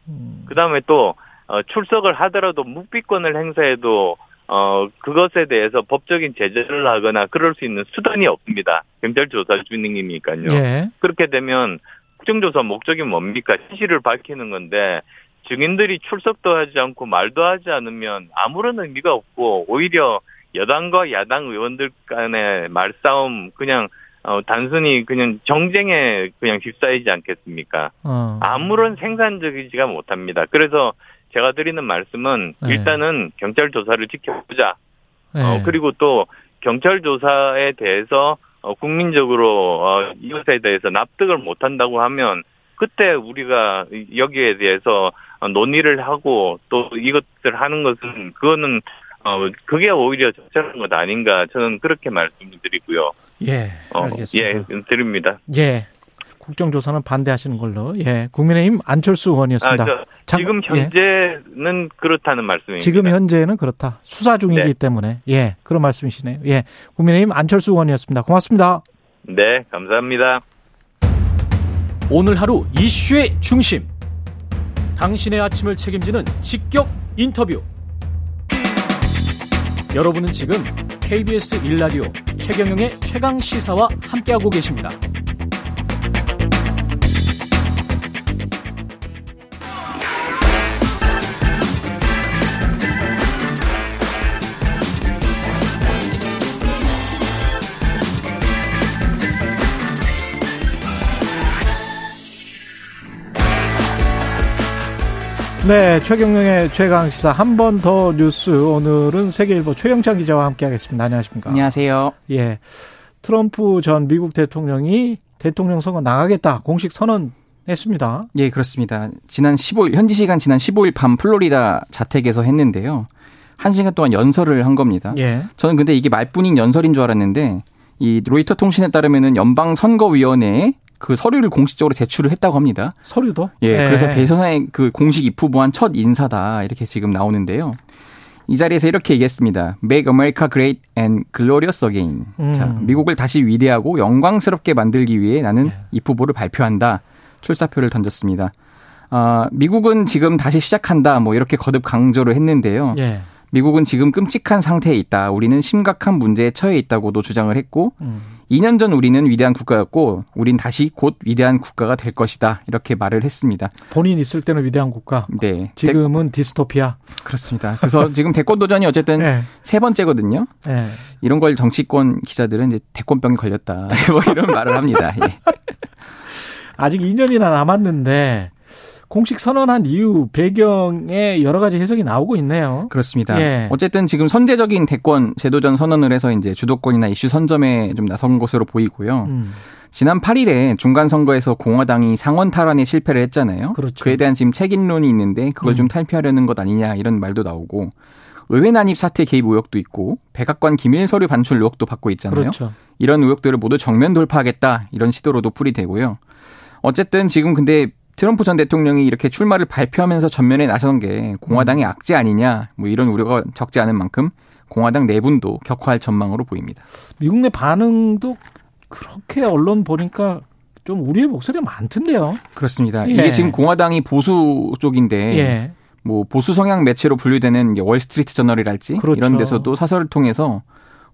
음. 그 다음에 또 어, 출석을 하더라도 묵비권을 행사해도 어, 그것에 대해서 법적인 제재를 하거나 그럴 수 있는 수단이 없습니다. 경찰 조사 중이니까요. 예. 그렇게 되면 국정조사 목적이 뭡니까? 현실을 밝히는 건데 증인들이 출석도 하지 않고 말도 하지 않으면 아무런 의미가 없고 오히려 여당과 야당 의원들 간의 말싸움 그냥 어, 단순히 그냥 정쟁에 그냥 휩싸이지 않겠습니까? 어. 아무런 생산적이지가 못합니다. 그래서 제가 드리는 말씀은 네. 일단은 경찰 조사를 지켜보자. 네. 어, 그리고 또 경찰 조사에 대해서 어, 국민적으로 어, 이것에 대해서 납득을 못한다고 하면 그때 우리가 여기에 대해서 논의를 하고 또 이것을 하는 것은 그거는 어 그게 오히려 적절한 것 아닌가 저는 그렇게 말씀드리고요. 예, 알겠습니다. 어, 예, 드립니다. 예. 국정조사는 반대하시는 걸로. 예. 국민의힘 안철수 의원이었습니다. 아, 장, 지금 예. 현재는 예. 그렇다는 말씀입니다. 지금 현재는 그렇다. 수사 중이기 네. 때문에. 예. 그런 말씀이시네요. 예. 국민의힘 안철수 의원이었습니다. 고맙습니다. 네. 감사합니다. 오늘 하루 이슈의 중심. 당신의 아침을 책임지는 직격 인터뷰. 여러분은 지금 KBS 일라디오 최경영의 최강 시사와 함께하고 계십니다. 네, 최경영의 최강 시사 한 번 더 뉴스 오늘은 세계일보 최영찬 기자와 함께하겠습니다. 안녕하십니까? 안녕하세요. 예, 트럼프 전 미국 대통령이 대통령 선거 나가겠다 공식 선언 했습니다. 예, 그렇습니다. 지난 15일 현지 시간 지난 15일 밤 플로리다 자택에서 했는데요. 한 시간 동안 연설을 한 겁니다. 예. 저는 근데 이게 말뿐인 연설인 줄 알았는데 이 로이터 통신에 따르면은 연방 선거위원회에 그 서류를 공식적으로 제출을 했다고 합니다. 서류도? 예. 네. 그래서 대선에 그 공식 입후 보한 첫 인사다 이렇게 지금 나오는데요. 이 자리에서 이렇게 얘기했습니다. Make America Great and Glorious Again. 음. 자, 미국을 다시 위대하고 영광스럽게 만들기 위해 나는 네. 입후보를 발표한다. 출사표를 던졌습니다. 아, 미국은 지금 다시 시작한다. 뭐 이렇게 거듭 강조를 했는데요. 네. 미국은 지금 끔찍한 상태에 있다. 우리는 심각한 문제에 처해 있다고도 주장을 했고 음. 2년 전 우리는 위대한 국가였고 우린 다시 곧 위대한 국가가 될 것이다. 이렇게 말을 했습니다. 본인 있을 때는 위대한 국가. 네. 지금은 데... 디스토피아. 그렇습니다. 그래서 지금 대권 도전이 어쨌든 네. 세 번째거든요. 네. 이런 걸 정치권 기자들은 이제 대권병이 걸렸다. 뭐 이런 말을 합니다. 예. 아직 2년이나 남았는데 공식 선언한 이유 배경에 여러 가지 해석이 나오고 있네요. 그렇습니다. 예. 어쨌든 지금 선제적인 대권 제도전 선언을 해서 이제 주도권이나 이슈 선점에 좀 나선 것으로 보이고요. 음. 지난 8일에 중간 선거에서 공화당이 상원 탈환에 실패를 했잖아요. 그렇죠. 그에 대한 지금 책임론이 있는데 그걸 음. 좀 탈피하려는 것 아니냐 이런 말도 나오고 의회 난입 사태 개입 의혹도 있고 백악관 기밀 서류 반출 의혹도 받고 있잖아요. 그렇죠. 이런 의혹들을 모두 정면 돌파하겠다 이런 시도로도 풀이되고요. 어쨌든 지금 근데 트럼프 전 대통령이 이렇게 출마를 발표하면서 전면에 나선 게 공화당의 음. 악재 아니냐 뭐 이런 우려가 적지 않은 만큼 공화당 내분도 격화할 전망으로 보입니다. 미국 내 반응도 그렇게 언론 보니까 좀 우리의 목소리가 많던데요. 그렇습니다. 예. 이게 지금 공화당이 보수 쪽인데 예. 뭐 보수 성향 매체로 분류되는 월스트리트 저널이랄지 그렇죠. 이런 데서도 사설을 통해서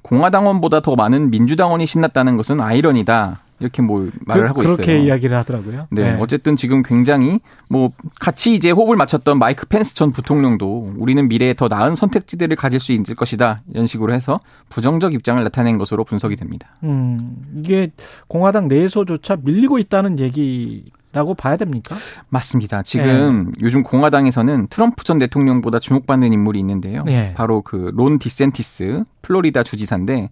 공화당원보다 더 많은 민주당원이 신났다는 것은 아이러니다. 이렇게 뭐 말을 그, 하고 있어요. 그렇게 이야기를 하더라고요. 네, 네, 어쨌든 지금 굉장히 뭐 같이 이제 호흡을 맞췄던 마이크 펜스 전 부통령도 우리는 미래에 더 나은 선택지들을 가질 수 있을 것이다 이런 식으로 해서 부정적 입장을 나타낸 것으로 분석이 됩니다. 음, 이게 공화당 내에서조차 밀리고 있다는 얘기. 라고 봐야 됩니까? 맞습니다. 지금 네. 요즘 공화당에서는 트럼프 전 대통령보다 주목받는 인물이 있는데요. 네. 바로 그 론 디센티스 플로리다 주지사인데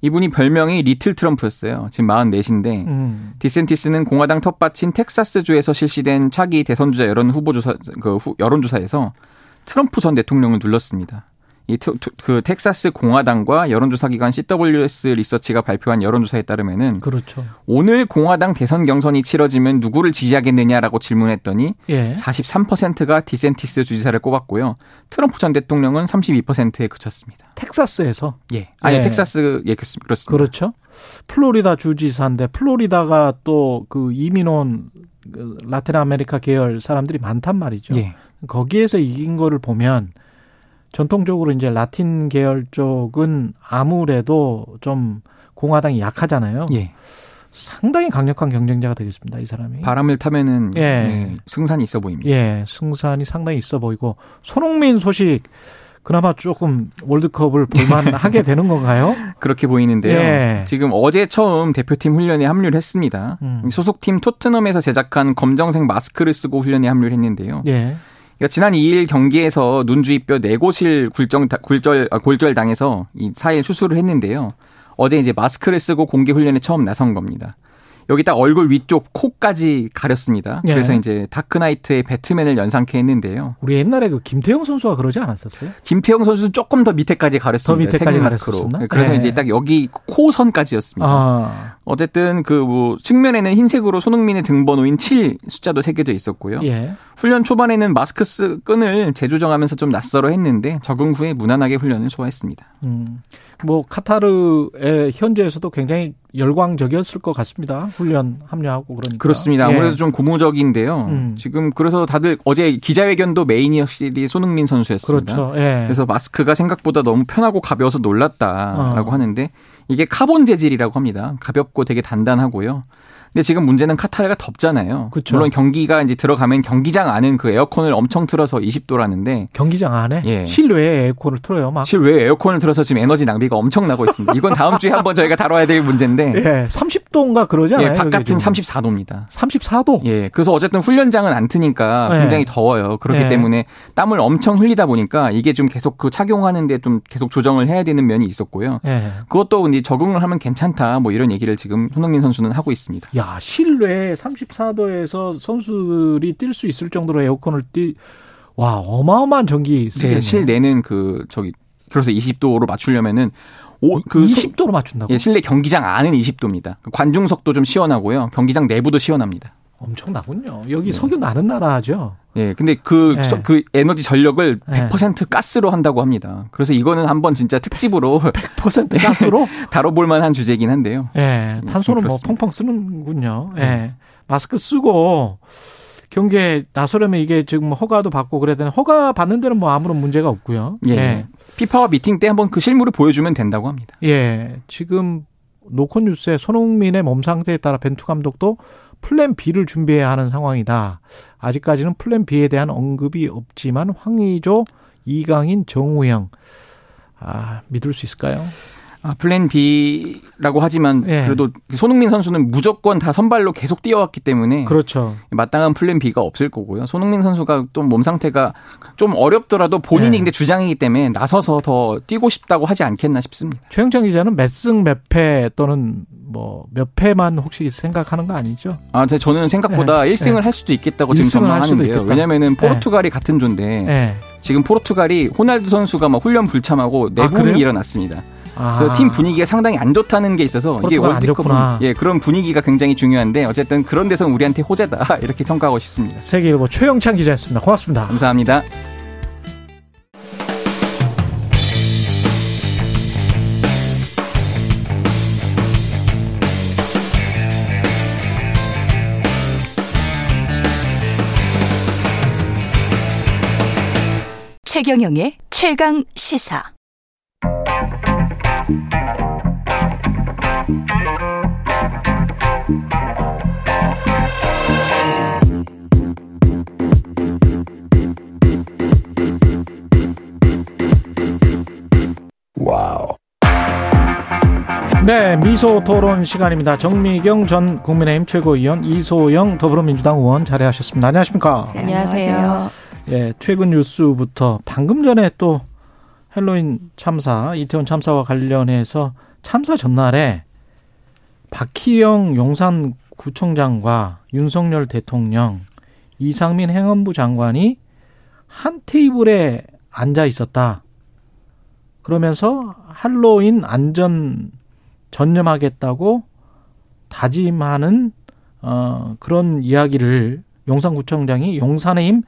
이분이 별명이 little 트럼프였어요. 지금 44인데 음. 디센티스는 공화당 텃밭인 텍사스주에서 실시된 차기 대선주자 여론 후보조사 그 후, 여론조사에서 트럼프 전 대통령을 눌렀습니다. 이그 텍사스 공화당과 여론조사 기관 CWS 리서치가 발표한 여론조사에 따르면은 그렇죠. 오늘 공화당 대선 경선이 치러지면 누구를 지지하겠느냐라고 질문했더니 예. 43%가 디센티스 주지사를 꼽았고요. 트럼프 전 대통령은 32%에 그쳤습니다. 텍사스에서 예. 아니 예. 텍사스 예 그렇습니다. 그렇죠. 플로리다 주지사인데 플로리다가 또 그 이민온 그 라틴 아메리카 계열 사람들이 많단 말이죠. 예. 거기에서 이긴 거를 보면 전통적으로 이제 라틴 계열 쪽은 아무래도 좀 공화당이 약하잖아요. 예. 상당히 강력한 경쟁자가 되겠습니다. 이 사람이. 바람을 타면은 예. 예, 승산이 있어 보입니다. 예, 승산이 상당히 있어 보이고 손흥민 소식 그나마 조금 월드컵을 볼만하게 되는 건가요? 그렇게 보이는데요. 예. 지금 어제 처음 대표팀 훈련에 합류를 했습니다. 음. 소속팀 토트넘에서 제작한 검정색 마스크를 쓰고 훈련에 합류를 했는데요. 예. 그러니까 지난 2일 경기에서 눈주입뼈 네곳을 굴정 굴절 아, 골절 당해서 이 사이에 수술을 했는데요. 어제 이제 마스크를 쓰고 공개 훈련에 처음 나선 겁니다. 여기 딱 얼굴 위쪽 코까지 가렸습니다. 예. 그래서 이제 다크나이트의 배트맨을 연상케 했는데요. 우리 옛날에 그 김태형 선수가 그러지 않았었어요? 김태형 선수는 조금 더 밑에까지 가렸습니다. 더 밑에까지 가렸었나? 그래서 예. 이제 딱 여기 코선까지였습니다. 아. 어쨌든 그 뭐 측면에는 흰색으로 손흥민의 등번호인 7 숫자도 새겨져 있었고요. 예. 훈련 초반에는 마스크 쓰 끈을 재조정하면서 좀 낯설어 했는데 적응 후에 무난하게 훈련을 소화했습니다. 음. 뭐 카타르의 현지에서도 굉장히 열광적이었을 것 같습니다. 훈련 합류하고 그러니까. 그렇습니다. 아무래도 예. 좀 고무적인데요. 음. 지금 그래서 다들 어제 기자회견도 메인이 확실히 손흥민 선수였습니다. 그렇죠. 예. 그래서 마스크가 생각보다 너무 편하고 가벼워서 놀랐다라고 어. 하는데 이게 카본 재질이라고 합니다. 가볍고 되게 단단하고요. 근데 지금 문제는 카타르가 덥잖아요. 그쵸. 물론 경기가 이제 들어가면 경기장 안은 그 에어컨을 엄청 틀어서 20도라는데 경기장 안에 예. 실외에 에어컨을 틀어요, 막. 실외에 에어컨을 틀어서 지금 에너지 낭비가 엄청 나고 있습니다. 이건 다음 주에 한번 저희가 다뤄야 될 문제인데. 예. 30도인가 그러지 않아요? 예, 바깥은 34도입니다. 34도? 예. 그래서 어쨌든 훈련장은 안 트니까 예. 굉장히 더워요. 그렇기 예. 때문에 땀을 엄청 흘리다 보니까 이게 좀 계속 그 착용하는데 좀 계속 조정을 해야 되는 면이 있었고요. 예. 그것도 이제 적응을 하면 괜찮다 뭐 이런 얘기를 지금 손흥민 선수는 하고 있습니다. 야, 실외 34도에서 선수들이 뛸 수 있을 정도로 에어컨을 띄, 와, 어마어마한 전기 쓰겠네요. 네, 실내는 그, 저기, 그래서 20도로 맞추려면은 오, 그 20도로 맞춘다고? 예, 실내 경기장 안은 20도입니다. 관중석도 좀 시원하고요. 경기장 내부도 시원합니다. 엄청나군요. 여기 네. 석유 나는 나라죠. 예, 근데 그, 네. 그 에너지 전력을 100% 네. 가스로 한다고 합니다. 그래서 이거는 한번 진짜 특집으로 100% 가스로 다뤄볼 만한 주제긴 한데요. 예, 탄소는 뭐 펑펑 쓰는군요. 예. 네. 마스크 쓰고 경기에 나서려면 이게 지금 허가도 받고 그래야 되는 허가 받는 데는 뭐 아무런 문제가 없고요. 예. 예. 피파와 미팅 때 한번 그 실물을 보여주면 된다고 합니다. 예. 지금 노컷 뉴스에 손흥민의 몸 상태에 따라 벤투 감독도 플랜 B를 준비해야 하는 상황이다. 아직까지는 플랜 B에 대한 언급이 없지만 황의조, 이강인, 정우영 아, 믿을 수 있을까요? 아, 플랜 B라고 하지만 예. 그래도 손흥민 선수는 무조건 다 선발로 계속 뛰어왔기 때문에 그렇죠. 마땅한 플랜 B가 없을 거고요. 손흥민 선수가 또몸 상태가 좀 어렵더라도 본인이 예. 근데 주장이기 때문에 나서서 더 뛰고 싶다고 하지 않겠나 싶습니다. 최영창 기자는 몇승 몇패 또는 뭐몇 패만 혹시 생각하는 거 아니죠? 아, 저는 생각보다 예. 1승을 예. 할 수도 있겠다고 지금 전망하는데요. 왜냐면은 예. 포르투갈이 같은 조인데 예. 지금 포르투갈이 호날두 선수가 막 훈련 불참하고 내분이 아, 일어났습니다. 아. 그팀 분위기가 상당히 안 좋다는 게 있어서 이게 월드컵 예 그런 분위기가 굉장히 중요한데 어쨌든 그런 데서 우리한테 호재다 이렇게 평가하고 싶습니다. 세계 일보 최영찬 기자였습니다. 고맙습니다. 감사합니다. 최경영의 최강 시사. 와우. 네, 미소 토론 시간입니다. 정미경 전 국민의힘 최고위원, 이소영 더불어민주당 의원 자리하셨습니다. 안녕하십니까? 네, 안녕하세요. 예, 최근 뉴스부터 방금 전에 또 헬로윈 참사, 이태원 참사와 관련해서 참사 전날에 박희영 용산 구청장과 윤석열 대통령, 이상민 행안부 장관이 한 테이블에 앉아 있었다. 그러면서 할로윈 안전 전념하겠다고 다짐하는 어 그런 이야기를 용산구청장이 용산의 힘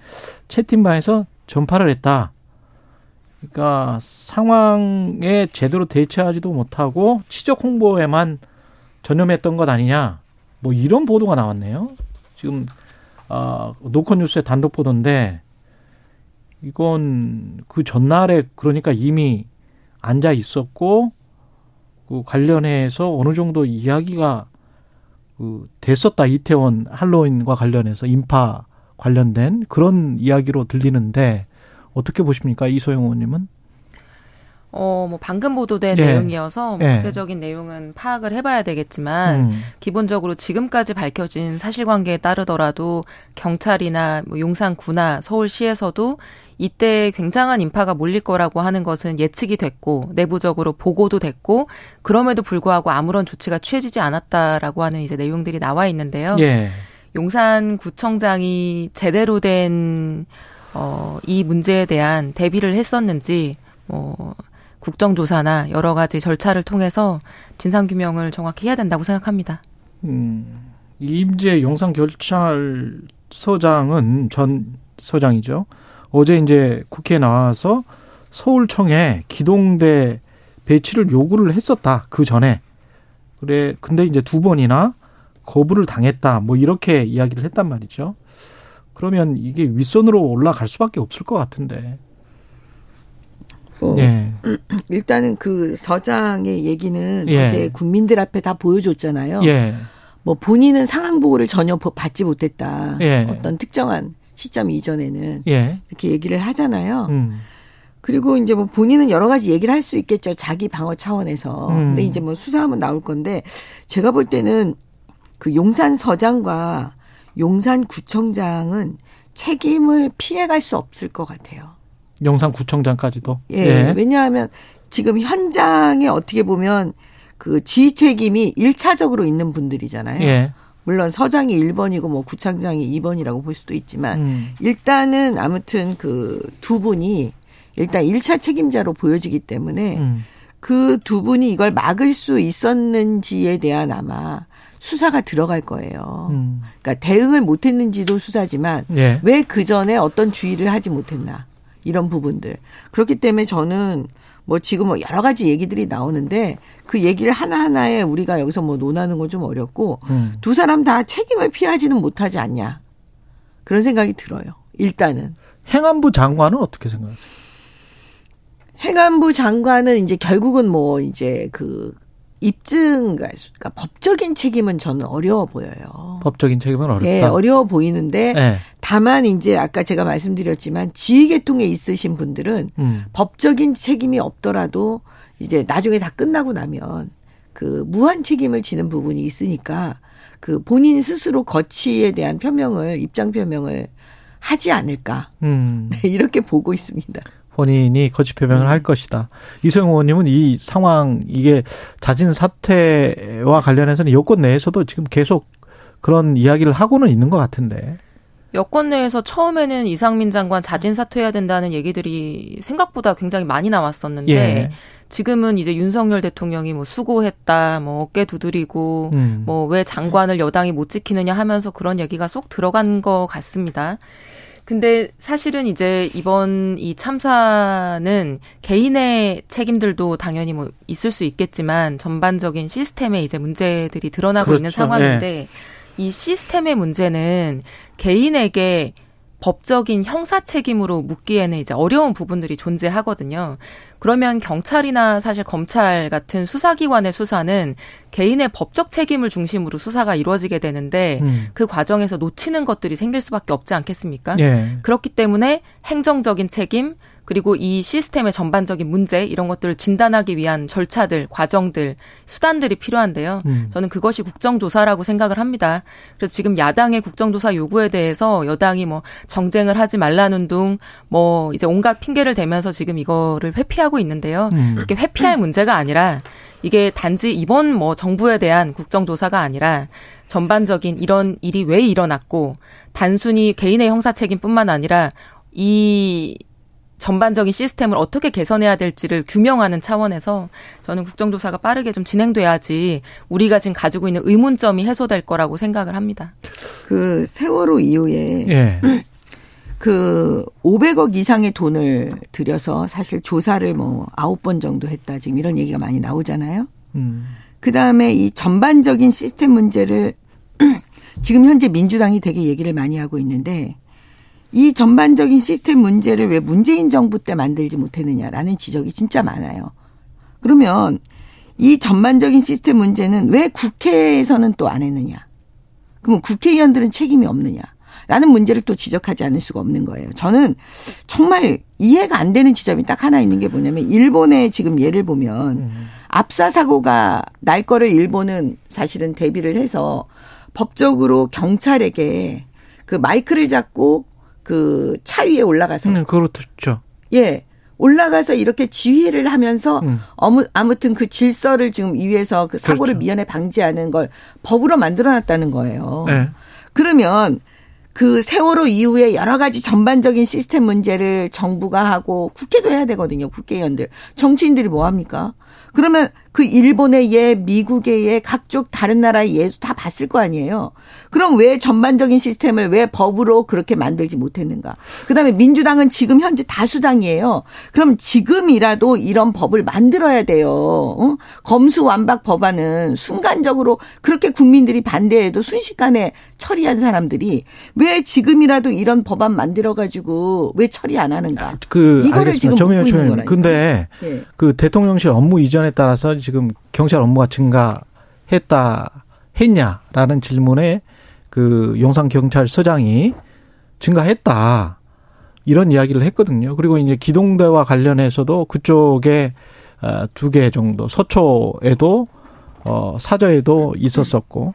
채팅방에서 전파를 했다. 그러니까 상황에 제대로 대처하지도 못하고 치적 홍보에만 전념했던 것 아니냐. 뭐 이런 보도가 나왔네요. 지금 아 노컷 뉴스의 단독 보도인데 이건 그 전날에 그러니까 이미 앉아 있었고 그 관련해서 어느 정도 이야기가 그 됐었다 이태원 할로윈과 관련해서 인파 관련된 그런 이야기로 들리는데 어떻게 보십니까 이소영 의원님은? 어, 뭐 방금 보도된 네. 내용이어서 뭐 네. 구체적인 내용은 파악을 해봐야 되겠지만 음. 기본적으로 지금까지 밝혀진 사실관계에 따르더라도 경찰이나 뭐 용산구나 서울시에서도 이때 굉장한 인파가 몰릴 거라고 하는 것은 예측이 됐고 내부적으로 보고도 됐고 그럼에도 불구하고 아무런 조치가 취해지지 않았다라고 하는 이제 내용들이 나와 있는데요. 예. 용산구청장이 제대로 된 어, 이 문제에 대한 대비를 했었는지 뭐 국정조사나 여러 가지 절차를 통해서 진상규명을 정확히 해야 된다고 생각합니다. 음, 임재 용산경찰서장은 전 서장이죠. 어제 이제 국회에 나와서 서울청에 기동대 배치를 요구를 했었다. 그 전에. 그래, 근데 이제 두 번이나 거부를 당했다. 뭐 이렇게 이야기를 했단 말이죠. 그러면 이게 윗선으로 올라갈 수밖에 없을 것 같은데. 어, 예. 일단은 그 서장의 얘기는 예. 어제 국민들 앞에 다 보여줬잖아요. 예. 뭐 본인은 상황 보고를 전혀 받지 못했다. 예. 어떤 특정한 시점 이전에는 예. 이렇게 얘기를 하잖아요. 음. 그리고 이제 뭐 본인은 여러 가지 얘기를 할 수 있겠죠. 자기 방어 차원에서. 음. 근데 이제 뭐 수사하면 나올 건데 제가 볼 때는 그 용산 서장과 용산 구청장은 책임을 피해갈 수 없을 것 같아요. 용산 구청장까지도. 예. 예. 왜냐하면 지금 현장에 어떻게 보면 그 지휘 책임이 1차적으로 있는 분들이잖아요. 예. 물론 서장이 1번이고 뭐 구청장이 2번이라고 볼 수도 있지만 음. 일단은 아무튼 그 두 분이 일단 1차 책임자로 보여지기 때문에 음. 그두 분이 이걸 막을 수 있었는지에 대한 아마 수사가 들어갈 거예요. 음. 그러니까 대응을 못했는지도 수사지만 예. 왜그 전에 어떤 주의를 하지 못했나 이런 부분들 그렇기 때문에 저는 뭐 지금 뭐 여러 가지 얘기들이 나오는데 그 얘기를 하나하나에 우리가 여기서 뭐 논하는 건 좀 어렵고 음. 두 사람 다 책임을 피하지는 못하지 않냐. 그런 생각이 들어요. 일단은. 행안부 장관은 어떻게 생각하세요? 행안부 장관은 이제 결국은 뭐 이제 그 입증, 그러니까 법적인 책임은 저는 어려워 보여요. 법적인 책임은 어렵다. 네, 어려워 보이는데 네. 다만 이제 아까 제가 말씀드렸지만 지휘계통에 있으신 분들은 음. 법적인 책임이 없더라도 이제 나중에 다 끝나고 나면 그 무한 책임을 지는 부분이 있으니까 그 본인 스스로 거치에 대한 표명을 입장 표명을 하지 않을까 음. 네, 이렇게 보고 있습니다. 본인이 거치 표명을 음. 할 것이다. 이소영 의원님은 이 상황 이게 자진 사퇴와 관련해서는 여권 내에서도 지금 계속 그런 이야기를 하고는 있는 것 같은데. 여권 내에서 처음에는 이상민 장관 자진 사퇴해야 된다는 얘기들이 생각보다 굉장히 많이 나왔었는데 예. 지금은 이제 윤석열 대통령이 뭐 수고했다, 뭐 어깨 두드리고 음. 뭐왜 장관을 여당이 못 지키느냐 하면서 그런 얘기가 쏙 들어간 것 같습니다. 근데 사실은 이제 이번 이 참사는 개인의 책임들도 당연히 뭐 있을 수 있겠지만 전반적인 시스템에 이제 문제들이 드러나고 그렇죠. 있는 상황인데 네. 이 시스템의 문제는 개인에게 법적인 형사 책임으로 묻기에는 이제 어려운 부분들이 존재하거든요. 그러면 경찰이나 사실 검찰 같은 수사기관의 수사는 개인의 법적 책임을 중심으로 수사가 이루어지게 되는데 음. 그 과정에서 놓치는 것들이 생길 수밖에 없지 않겠습니까? 예. 그렇기 때문에 행정적인 책임, 그리고 이 시스템의 전반적인 문제 이런 것들을 진단하기 위한 절차들, 과정들, 수단들이 필요한데요. 음. 저는 그것이 국정조사라고 생각을 합니다. 그래서 지금 야당의 국정조사 요구에 대해서 여당이 뭐 정쟁을 하지 말라는 둥, 뭐 이제 온갖 핑계를 대면서 지금 이거를 회피하고 있는데요. 음. 이렇게 회피할 문제가 아니라 이게 단지 이번 뭐 정부에 대한 국정조사가 아니라 전반적인 이런 일이 왜 일어났고 단순히 개인의 형사 책임뿐만 아니라 이 전반적인 시스템을 어떻게 개선해야 될지를 규명하는 차원에서 저는 국정조사가 빠르게 좀 진행돼야지 우리가 지금 가지고 있는 의문점이 해소될 거라고 생각을 합니다. 그 세월호 이후에 예. 그 500억 이상의 돈을 들여서 사실 조사를 뭐 9번 정도 했다 지금 이런 얘기가 많이 나오잖아요. 음. 그 다음에 이 전반적인 시스템 문제를 지금 현재 민주당이 되게 얘기를 많이 하고 있는데 이 전반적인 시스템 문제를 왜 문재인 정부 때 만들지 못했느냐라는 지적이 진짜 많아요. 그러면 이 전반적인 시스템 문제는 왜 국회에서는 또 안 했느냐? 그러면 국회의원들은 책임이 없느냐? 라는 문제를 또 지적하지 않을 수가 없는 거예요. 저는 정말 이해가 안 되는 지점이 딱 하나 있는 게 뭐냐면 일본의 지금 예를 보면 음. 압사 사고가 날 거를 일본은 사실은 대비를 해서 법적으로 경찰에게 그 마이크를 잡고 그 차 위에 올라가서. 음, 그렇죠. 예. 올라가서 이렇게 지휘를 하면서 음. 어무, 아무튼 그 질서를 지금 위해서 그 사고를 그렇죠. 미연에 방지하는 걸 법으로 만들어 놨다는 거예요. 네. 그러면 그 세월호 이후에 여러 가지 전반적인 시스템 문제를 정부가 하고 국회도 해야 되거든요. 국회의원들. 정치인들이 뭐 합니까? 그러면 그 일본의 예, 미국의 예, 각종 다른 나라의 예도 다 봤을 거 아니에요. 그럼 왜 전반적인 시스템을 왜 법으로 그렇게 만들지 못했는가? 그다음에 민주당은 지금 현재 다수당이에요. 그럼 지금이라도 이런 법을 만들어야 돼요. 어? 검수 완박 법안은 순간적으로 그렇게 국민들이 반대해도 순식간에 처리한 사람들이 왜 지금이라도 이런 법안 만들어 가지고 왜 처리 안 하는가? 그 이거를 알겠습니다. 지금 있는 거라니까. 근데 네. 그 대통령실 업무 이전에 따라서 지금 경찰 업무가 증가했다 했냐라는 질문에 그 용산 경찰서장이 증가했다 이런 이야기를 했거든요. 그리고 이제 기동대와 관련해서도 그쪽에 어, 두개 정도 서초에도 어 사저에도 있었었고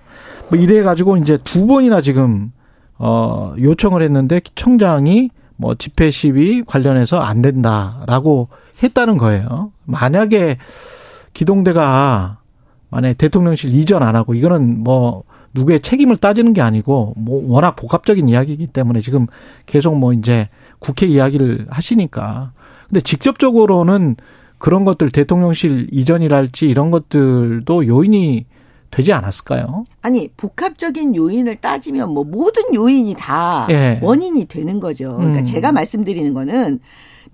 뭐 이래 가지고 이제 두 번이나 지금 어 요청을 했는데 청장이 뭐 집회 시위 관련해서 안 된다라고 했다는 거예요. 만약에 기동대가 만약에 대통령실 이전 안 하고 이거는 뭐 누구의 책임을 따지는 게 아니고 뭐 워낙 복합적인 이야기이기 때문에 지금 계속 뭐 이제 국회 이야기를 하시니까 근데 직접적으로는 그런 것들 대통령실 이전이랄지 이런 것들도 요인이 되지 않았을까요? 아니 복합적인 요인을 따지면 뭐 모든 요인이 다 예. 원인이 되는 거죠. 그러니까 음. 제가 말씀드리는 거는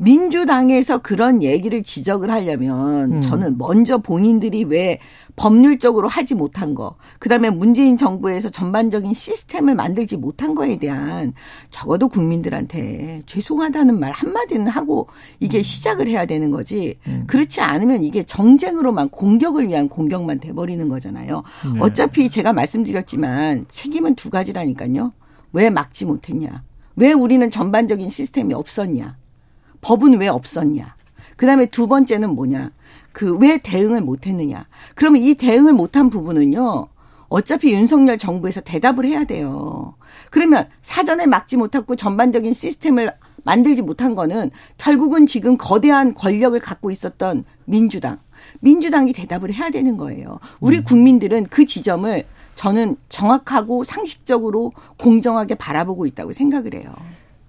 민주당에서 그런 얘기를 지적을 하려면 음. 저는 먼저 본인들이 왜 법률적으로 하지 못한 거, 그 다음에 문재인 정부에서 전반적인 시스템을 만들지 못한 거에 대한 적어도 국민들한테 죄송하다는 말 한마디는 하고 이게 음. 시작을 해야 되는 거지. 음. 그렇지 않으면 이게 정쟁으로만 공격을 위한 공격만 돼버리는 거잖아요. 네. 어차피 제가 말씀드렸지만 책임은 두 가지라니까요. 왜 막지 못했냐? 왜 우리는 전반적인 시스템이 없었냐? 법은 왜 없었냐? 그 다음에 두 번째는 뭐냐? 그 왜 대응을 못 했느냐. 그러면 이 대응을 못한 부분은요. 어차피 윤석열 정부에서 대답을 해야 돼요. 그러면 사전에 막지 못하고 전반적인 시스템을 만들지 못한 거는 결국은 지금 거대한 권력을 갖고 있었던 민주당. 민주당이 대답을 해야 되는 거예요. 우리 음. 국민들은 그 지점을 저는 정확하고 상식적으로 공정하게 바라보고 있다고 생각을 해요.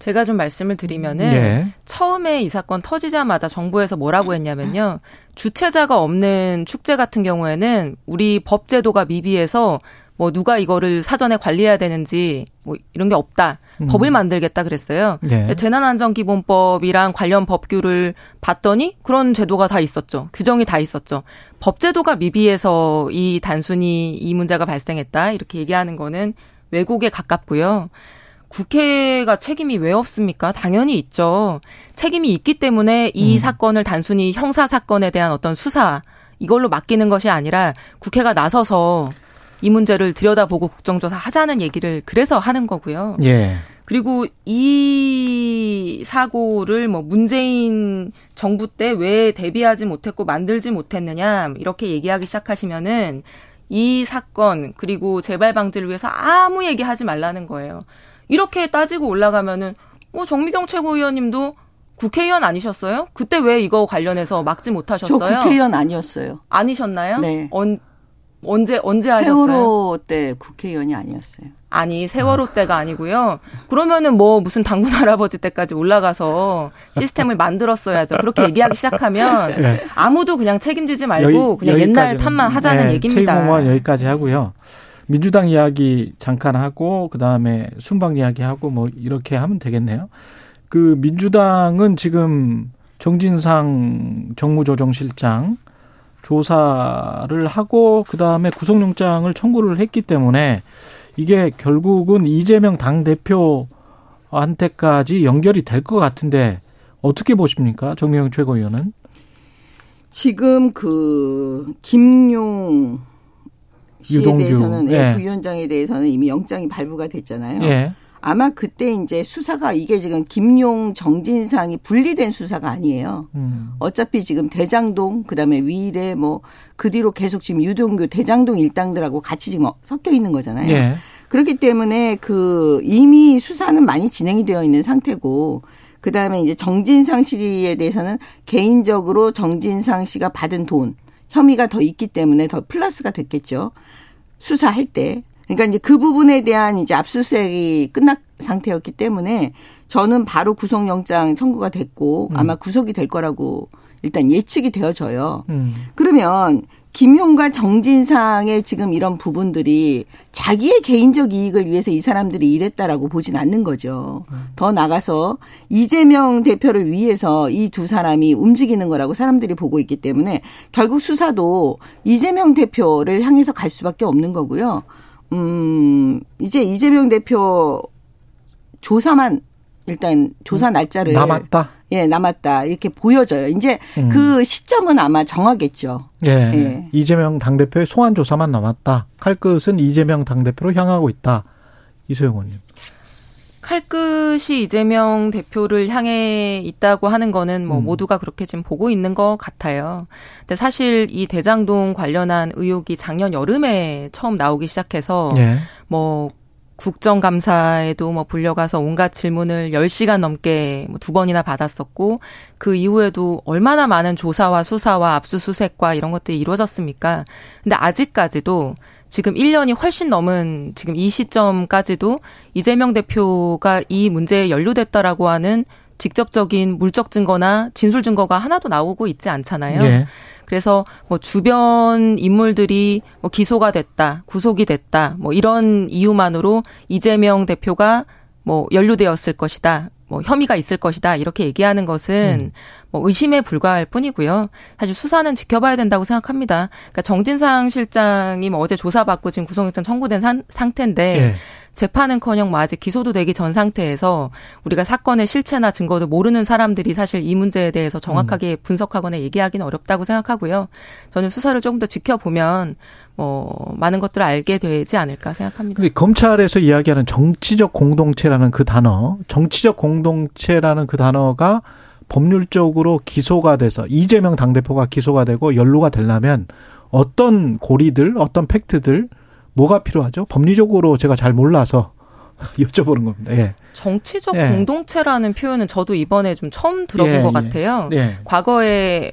제가 좀 말씀을 드리면은 네. 처음에 이 사건 터지자마자 정부에서 뭐라고 했냐면요. 주최자가 없는 축제 같은 경우에는 우리 법 제도가 미비해서 뭐 누가 이거를 사전에 관리해야 되는지 뭐 이런 게 없다. 음. 법을 만들겠다 그랬어요. 네. 재난안전기본법이랑 관련 법규를 봤더니 그런 제도가 다 있었죠. 규정이 다 있었죠. 법 제도가 미비해서 이 단순히 이 문제가 발생했다 이렇게 얘기하는 거는 왜곡에 가깝고요. 국회가 책임이 왜 없습니까? 당연히 있죠. 책임이 있기 때문에 이 음. 사건을 단순히 형사 사건에 대한 어떤 수사 이걸로 맡기는 것이 아니라 국회가 나서서 이 문제를 들여다보고 국정조사 하자는 얘기를 그래서 하는 거고요. 예. 그리고 이 사고를 뭐 문재인 정부 때 왜 대비하지 못했고 만들지 못했느냐 이렇게 얘기하기 시작하시면은 이 사건 그리고 재발 방지를 위해서 아무 얘기하지 말라는 거예요. 이렇게 따지고 올라가면은 뭐 정미경 최고위원님도 국회의원 아니셨어요? 그때 왜 이거 관련해서 막지 못하셨어요? 저 국회의원 아니었어요. 아니셨나요? 네. 언, 언제 언제 하셨어요? 세월호 때 국회의원이 아니었어요. 아니 세월호 아. 때가 아니고요. 그러면은 뭐 무슨 당군 할아버지 때까지 올라가서 시스템을 만들었어야죠. 그렇게 얘기하기 시작하면 네. 아무도 그냥 책임지지 말고 여기, 그냥 옛날 탓만 하자는 네, 얘기입니다. 책임공무원 여기까지 하고요. 민주당 이야기 잠깐 하고 그다음에 순방 이야기 하고 뭐 이렇게 하면 되겠네요. 그 민주당은 지금 정진상 정무조정실장 조사를 하고 그다음에 구속영장을 청구를 했기 때문에 이게 결국은 이재명 당 대표한테까지 연결이 될 것 같은데 어떻게 보십니까? 정미영 최고위원은? 지금 그 김용 씨에 유동규. 대해서는 예. 부위원장에 대해서는 이미 영장이 발부가 됐잖아요. 예. 아마 그때 이제 수사가 이게 지금 김용 정진상이 분리된 수사가 아니에요. 음. 어차피 지금 대장동 그다음에 위례 뭐 그 뒤로 계속 지금 유동규 대장동 일당들하고 같이 지금 섞여 있는 거잖아요. 예. 그렇기 때문에 그 이미 수사는 많이 진행이 되어 있는 상태고 그다음에 이제 정진상 씨에 대해서는 개인적으로 정진상 씨가 받은 돈 혐의가 더 있기 때문에 더 플러스가 됐겠죠. 수사할 때. 그러니까 이제 그 부분에 대한 이제 압수수색이 끝난 상태였기 때문에 저는 바로 구속영장 청구가 됐고 음. 아마 구속이 될 거라고 일단 예측이 되어져요. 음. 그러면 김용과 정진상의 지금 이런 부분들이 자기의 개인적 이익을 위해서 이 사람들이 일했다라고 보진 않는 거죠. 더 나가서 이재명 대표를 위해서 이 두 사람이 움직이는 거라고 사람들이 보고 있기 때문에 결국 수사도 이재명 대표를 향해서 갈 수밖에 없는 거고요. 음, 이제 이재명 대표 조사만 일단 조사 음, 날짜를 남았다. 예, 남았다. 이렇게 보여져요. 이제 음. 그 시점은 아마 정하겠죠. 예. 예. 이재명 당대표의 소환 조사만 남았다. 칼끝은 이재명 당대표로 향하고 있다. 이소영 의원님. 칼끝이 이재명 대표를 향해 있다고 하는 거는 뭐 음. 모두가 그렇게 지금 보고 있는 것 같아요. 근데 사실 이 대장동 관련한 의혹이 작년 여름에 처음 나오기 시작해서 예. 뭐 국정감사에도 뭐 불려가서 온갖 질문을 10시간 넘게 뭐두 번이나 받았었고 그 이후에도 얼마나 많은 조사와 수사와 압수수색과 이런 것들이 이루어졌습니까? 근데 아직까지도 지금 1년이 훨씬 넘은 지금 이 시점까지도 이재명 대표가 이 문제에 연루됐다라고 하는 직접적인 물적 증거나 진술 증거가 하나도 나오고 있지 않잖아요. 네. 그래서 뭐 주변 인물들이 뭐 기소가 됐다, 구속이 됐다, 뭐 이런 이유만으로 이재명 대표가 뭐 연루되었을 것이다. 뭐 혐의가 있을 것이다 이렇게 얘기하는 것은 음. 뭐 의심에 불과할 뿐이고요. 사실 수사는 지켜봐야 된다고 생각합니다. 그러니까 정진상 실장이 뭐 어제 조사받고 지금 구속영장 청구된 산, 상태인데 네. 재판은커녕 뭐 아직 기소도 되기 전 상태에서 우리가 사건의 실체나 증거도 모르는 사람들이 사실 이 문제에 대해서 정확하게 음. 분석하거나 얘기하기는 어렵다고 생각하고요. 저는 수사를 조금 더 지켜보면 뭐 많은 것들을 알게 되지 않을까 생각합니다. 근데 검찰에서 이야기하는 정치적 공동체라는 그 단어, 정치적 공동체라는 그 단어가 법률적으로 기소가 돼서 이재명 당대표가 기소가 되고 연루가 되려면 어떤 고리들, 어떤 팩트들 뭐가 필요하죠? 법리적으로 제가 잘 몰라서 여쭤보는 겁니다. 예. 정치적 예. 공동체라는 표현은 저도 이번에 좀 처음 들어본 예, 것 예. 같아요. 예. 과거에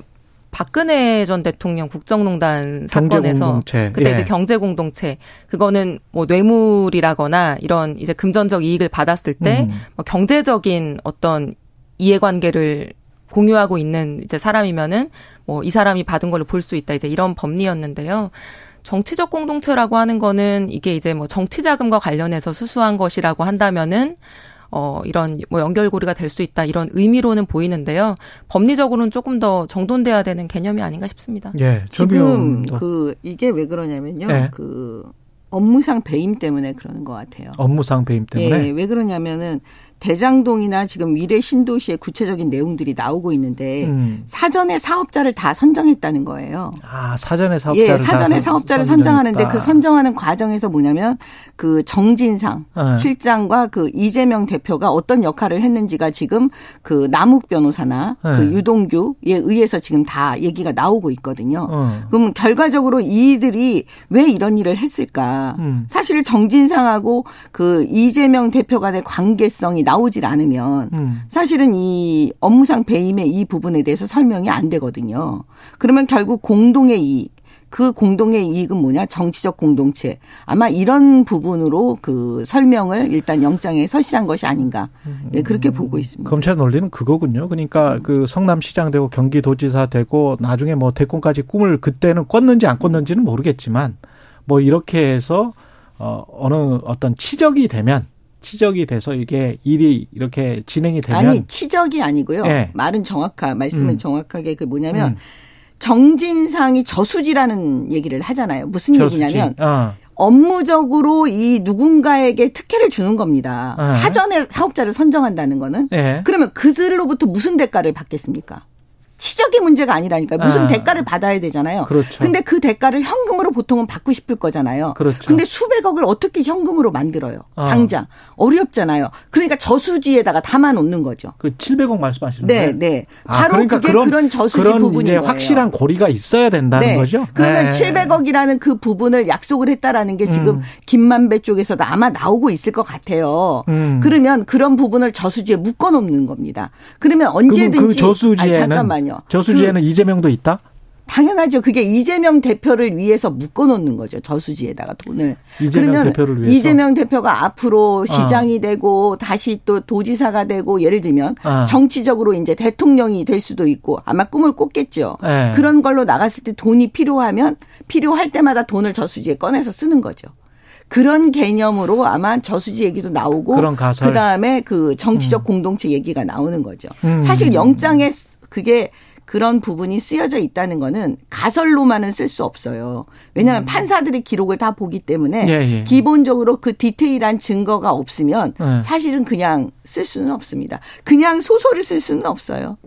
박근혜 전 대통령 국정농단 사건에서 그때 이제 예. 경제 공동체 그거는 뭐 뇌물이라거나 이런 이제 금전적 이익을 받았을 때뭐 음. 뭐 경제적인 어떤 이해관계를 공유하고 있는 이제 사람이면은 뭐 이 사람이 받은 걸로 볼 수 있다 이제 이런 법리였는데요. 정치적 공동체라고 하는 거는 이게 이제 뭐 정치 자금과 관련해서 수수한 것이라고 한다면은 어, 이런 뭐 연결고리가 될 수 있다 이런 의미로는 보이는데요. 법리적으로는 조금 더 정돈돼야 되는 개념이 아닌가 싶습니다. 예, 지금 그 이게 왜 그러냐면요. 예. 그 업무상 배임 때문에 그러는 것 같아요. 업무상 배임 때문에. 예, 왜 그러냐면은 대장동이나 지금 미래 신도시의 구체적인 내용들이 나오고 있는데 음. 사전에 사업자를 다 선정했다는 거예요. 아 사전에 사업자를 예, 사전에 사업자를 선정하는데 그 선정하는 과정에서 뭐냐면 그 정진상 네. 실장과 그 이재명 대표가 어떤 역할을 했는지가 지금 그 남욱 변호사나 네. 그 유동규에 의해서 지금 다 얘기가 나오고 있거든요. 어. 그럼 결과적으로 이들이 왜 이런 일을 했을까? 음. 사실 정진상하고 그 이재명 대표 간의 관계성이 나오질 않으면 음. 사실은 이 업무상 배임의 이 부분에 대해서 설명이 안 되거든요. 그러면 결국 공동의 이익 그 공동의 이익은 뭐냐? 정치적 공동체. 아마 이런 부분으로 그 설명을 일단 영장에 설치한 것이 아닌가. 예, 그렇게 보고 있습니다. 검찰 논리는 그거군요. 그러니까 음. 그 성남시장 되고 경기도지사 되고 나중에 뭐 대권까지 꿈을 그때는 꿨는지 안 꿨는지는 모르겠지만 뭐 이렇게 해서 어 어느 어떤 치적이 되면 치적이 돼서 이게 일이 이렇게 진행이 되면 아니 치적이 아니고요. 네. 말은 정확하 말씀은 음. 정확하게 그 뭐냐면 음. 정진상이 저수지라는 얘기를 하잖아요. 무슨 저수지. 얘기냐면 어. 업무적으로 이 누군가에게 특혜를 주는 겁니다. 어. 사전에 사업자를 선정한다는 거는 네. 그러면 그들로부터 무슨 대가를 받겠습니까? 치적의 문제가 아니라니까요. 무슨 아. 대가를 받아야 되잖아요. 그렇죠. 근데 그 대가를 현금으로 보통은 받고 싶을 거잖아요. 그렇죠. 근데 수백억을 어떻게 현금으로 만들어요? 아. 당장. 어렵잖아요. 그러니까 저수지에다가 담아 놓는 거죠. 그 700억 말씀하시는 네, 거예요? 네, 네. 아, 바로 그러니까 그게 그런, 그런 저수지 그런 부분인 거예요. 확실한 고리가 있어야 된다는 네. 거죠. 그러면 네. 700억이라는 그 부분을 약속을 했다라는 게 지금 음. 김만배 쪽에서도 아마 나오고 있을 것 같아요. 음. 그러면 그런 부분을 저수지에 묶어 놓는 겁니다. 그러면 언제든지 그 저수지에는 아니, 잠깐만요. 아니요. 저수지에는 그, 이재명도 있다? 당연하죠. 그게 이재명 대표를 위해서 묶어놓는 거죠. 저수지에다가 돈을. 이재명 그러면 대표를 위해서. 이재명 대표가 앞으로 어. 시장이 어. 되고 다시 또 도지사가 되고 예를 들면 어. 정치적으로 이제 대통령이 될 수도 있고 아마 꿈을 꿨겠죠. 네. 그런 걸로 나갔을 때 돈이 필요하면 필요할 때마다 돈을 저수지에 꺼내서 쓰는 거죠. 그런 개념으로 아마 저수지 얘기도 나오고 그다음에 그 정치적 음. 공동체 얘기가 나오는 거죠. 음. 사실 영장에 그게 그런 부분이 쓰여져 있다는 거는 가설로만은 쓸 수 없어요. 왜냐하면 음. 판사들이 기록을 다 보기 때문에 예, 예. 기본적으로 그 디테일한 증거가 없으면 예. 사실은 그냥 쓸 수는 없습니다. 그냥 소설을 쓸 수는 없어요.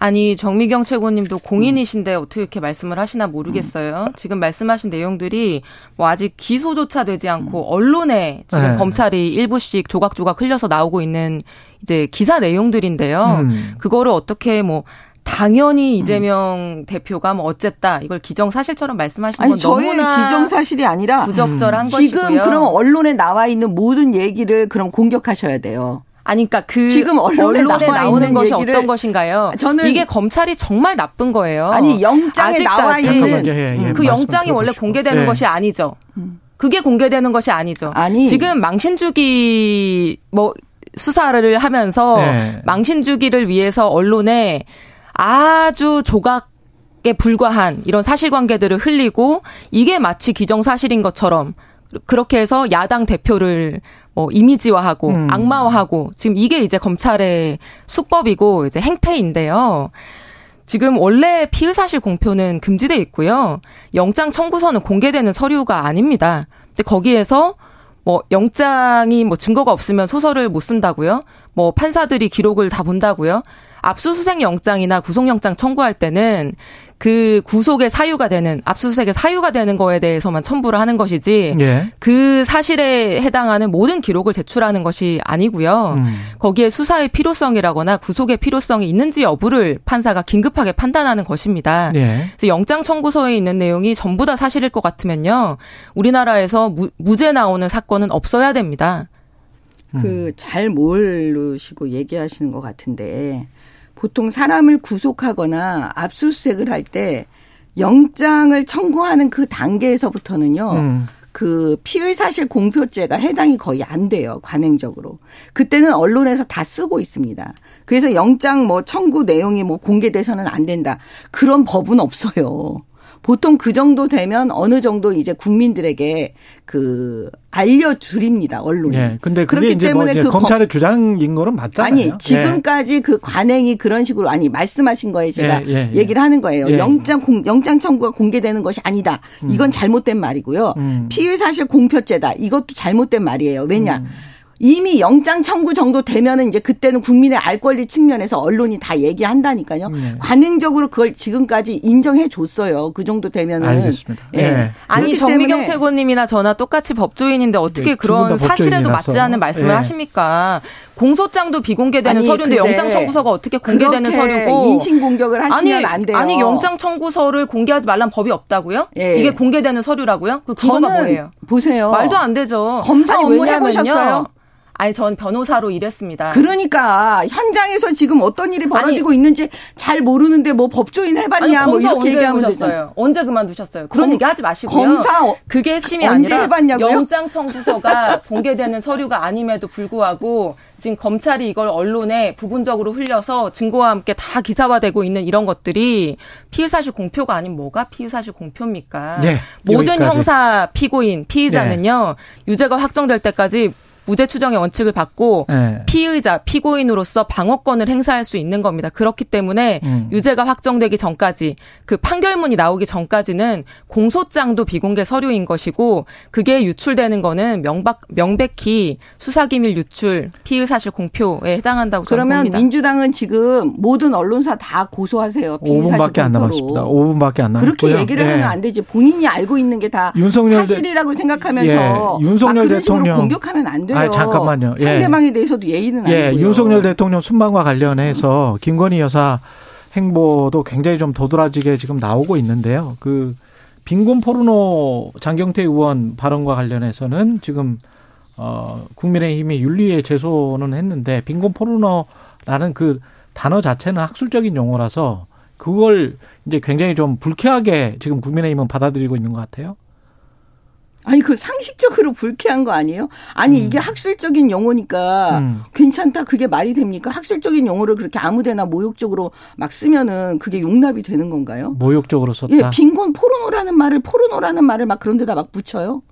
아니 정미경 최고님도 공인이신데 어떻게 이렇게 말씀을 하시나 모르겠어요. 음. 지금 말씀하신 내용들이 뭐 아직 기소조차 되지 않고 음. 언론에 지금 네. 검찰이 일부씩 조각조각 흘려서 나오고 있는 이제 기사 내용들인데요. 음. 그거를 어떻게 뭐 당연히 이재명 음. 대표가 뭐 어쨌다 이걸 기정사실처럼 말씀하시는 건 너무나 기정사실이 아니라 부적절한 음. 것이고요. 지금 그럼 언론에 나와 있는 모든 얘기를 그럼 공격하셔야 돼요. 아니, 그러니까 그 지금 언론에, 언론에 나오는 것이 어떤 것인가요? 저는 이게 검찰이 정말 나쁜 거예요. 아니 영장에 나와 있는 예, 예, 그 영장이 원래 공개되는 예. 것이 아니죠. 그게 공개되는 것이 아니죠. 아니 지금 망신주기 뭐 수사를 하면서 네. 망신주기를 위해서 언론에 아주 조각 에 불과한 이런 사실관계들을 흘리고 이게 마치 기정사실인 것처럼 그렇게 해서 야당 대표를 뭐 이미지화하고 음. 악마화하고 지금 이게 이제 검찰의 수법이고 이제 행태인데요. 지금 원래 피의 사실 공표는 금지돼 있고요. 영장 청구서는 공개되는 서류가 아닙니다. 근데 거기에서 뭐 영장이 뭐 증거가 없으면 소설을 못 쓴다고요? 뭐 판사들이 기록을 다 본다고요? 압수수색 영장이나 구속영장 청구할 때는 그 구속의 사유가 되는 압수수색의 사유가 되는 거에 대해서만 첨부를 하는 것이지 예. 그 사실에 해당하는 모든 기록을 제출하는 것이 아니고요. 음. 거기에 수사의 필요성이라거나 구속의 필요성이 있는지 여부를 판사가 긴급하게 판단하는 것입니다. 예. 그래서 영장 청구서에 있는 내용이 전부 다 사실일 것 같으면요. 우리나라에서 무, 무죄 나오는 사건은 없어야 됩니다. 그잘 모르시고 얘기하시는 것 같은데 보통 사람을 구속하거나 압수수색을 할 때 영장을 청구하는 그 단계에서부터는요. 음. 그 피의 사실 공표죄가 해당이 거의 안 돼요. 관행적으로. 그때는 언론에서 다 쓰고 있습니다. 그래서 영장 뭐 청구 내용이 뭐 공개돼서는 안 된다. 그런 법은 없어요. 보통 그 정도 되면 어느 정도 이제 국민들에게 그 알려드립니다 언론이. 예. 근데 그렇기 뭐 때문에 뭐 그 검찰의 주장인 거는 맞잖아요. 아니 지금까지 예. 그 관행이 그런 식으로 아니 말씀하신 거에 제가 예, 예, 예. 얘기를 하는 거예요. 예. 영장 공, 영장 청구가 공개되는 것이 아니다. 음. 이건 잘못된 말이고요. 음. 피의 사실 공표죄다. 이것도 잘못된 말이에요. 왜냐? 음. 이미 영장 청구 정도 되면은 이제 그때는 국민의 알 권리 측면에서 언론이 다 얘기한다니까요. 네. 관행적으로 그걸 지금까지 인정해 줬어요. 그 정도 되면은. 알겠습니다. 예. 네. 아니 정미경 최고님이나 저나 똑같이 법조인인데 어떻게 네, 그런 사실에도 맞지 않는 말씀을 네. 하십니까? 공소장도 비공개되는 아니, 서류인데 영장 청구서가 어떻게 공개되는 서류고 인신 공격을 하시면 아니, 안 돼요. 아니 영장 청구서를 공개하지 말란 법이 없다고요? 예. 이게 공개되는 서류라고요? 그 근거가 뭐예요? 보세요. 말도 안 되죠. 검사 업무 해보셨어요? 아니 전 변호사로 일했습니다. 그러니까 현장에서 지금 어떤 일이 벌어지고 아니, 있는지 잘 모르는데 뭐 법조인 해봤냐 아니, 뭐 이렇게 얘기하면 되잖아요. 언제 그만두셨어요? 그런 얘기 하지 마시고요. 검사 그게 핵심이 아니라 해봤냐고요? 영장 청구서가 공개되는 서류가 아님에도 불구하고 지금 검찰이 이걸 언론에 부분적으로 흘려서 증거와 함께 다 기사화되고 있는 이런 것들이 피의 사실 공표가 아닌 뭐가 피의 사실 공표입니까? 네, 모든 여기까지. 형사 피고인 피의자는요 네. 유죄가 확정될 때까지 무죄 추정의 원칙을 받고 네. 피의자 피고인으로서 방어권을 행사할 수 있는 겁니다. 그렇기 때문에 음. 유죄가 확정되기 전까지 그 판결문이 나오기 전까지는 공소장도 비공개 서류인 것이고 그게 유출되는 거는 명박 명백히 수사기밀 유출 피의 사실 공표에 해당한다고 그러면 봅니다. 민주당은 지금 모든 언론사 다 고소하세요. 5분밖에 안 남았습니다. 5분밖에 안 남았고요. 그렇게 얘기를 네. 하면 안 되지. 본인이 알고 있는 게 다 사실이라고 생각하면서 예. 윤석열 대통령 공격하면 안 돼요. 아 잠깐만요. 예. 상대방에 대해서도 예의는 예. 아니고요. 윤석열 대통령 순방과 관련해서 김건희 여사 행보도 굉장히 좀 도드라지게 지금 나오고 있는데요. 그 빈곤 포르노 장경태 의원 발언과 관련해서는 지금 어 국민의힘이 윤리에 제소는 했는데 빈곤 포르노라는 그 단어 자체는 학술적인 용어라서 그걸 이제 굉장히 좀 불쾌하게 지금 국민의힘은 받아들이고 있는 것 같아요. 아니 그 상식적으로 불쾌한 거 아니에요? 아니 음. 이게 학술적인 용어니까 음. 괜찮다 그게 말이 됩니까? 학술적인 용어를 그렇게 아무데나 모욕적으로 막 쓰면은 그게 용납이 되는 건가요? 모욕적으로 썼다. 예, 빈곤 포르노라는 말을 포르노라는 말을 막 그런 데다 막 붙여요.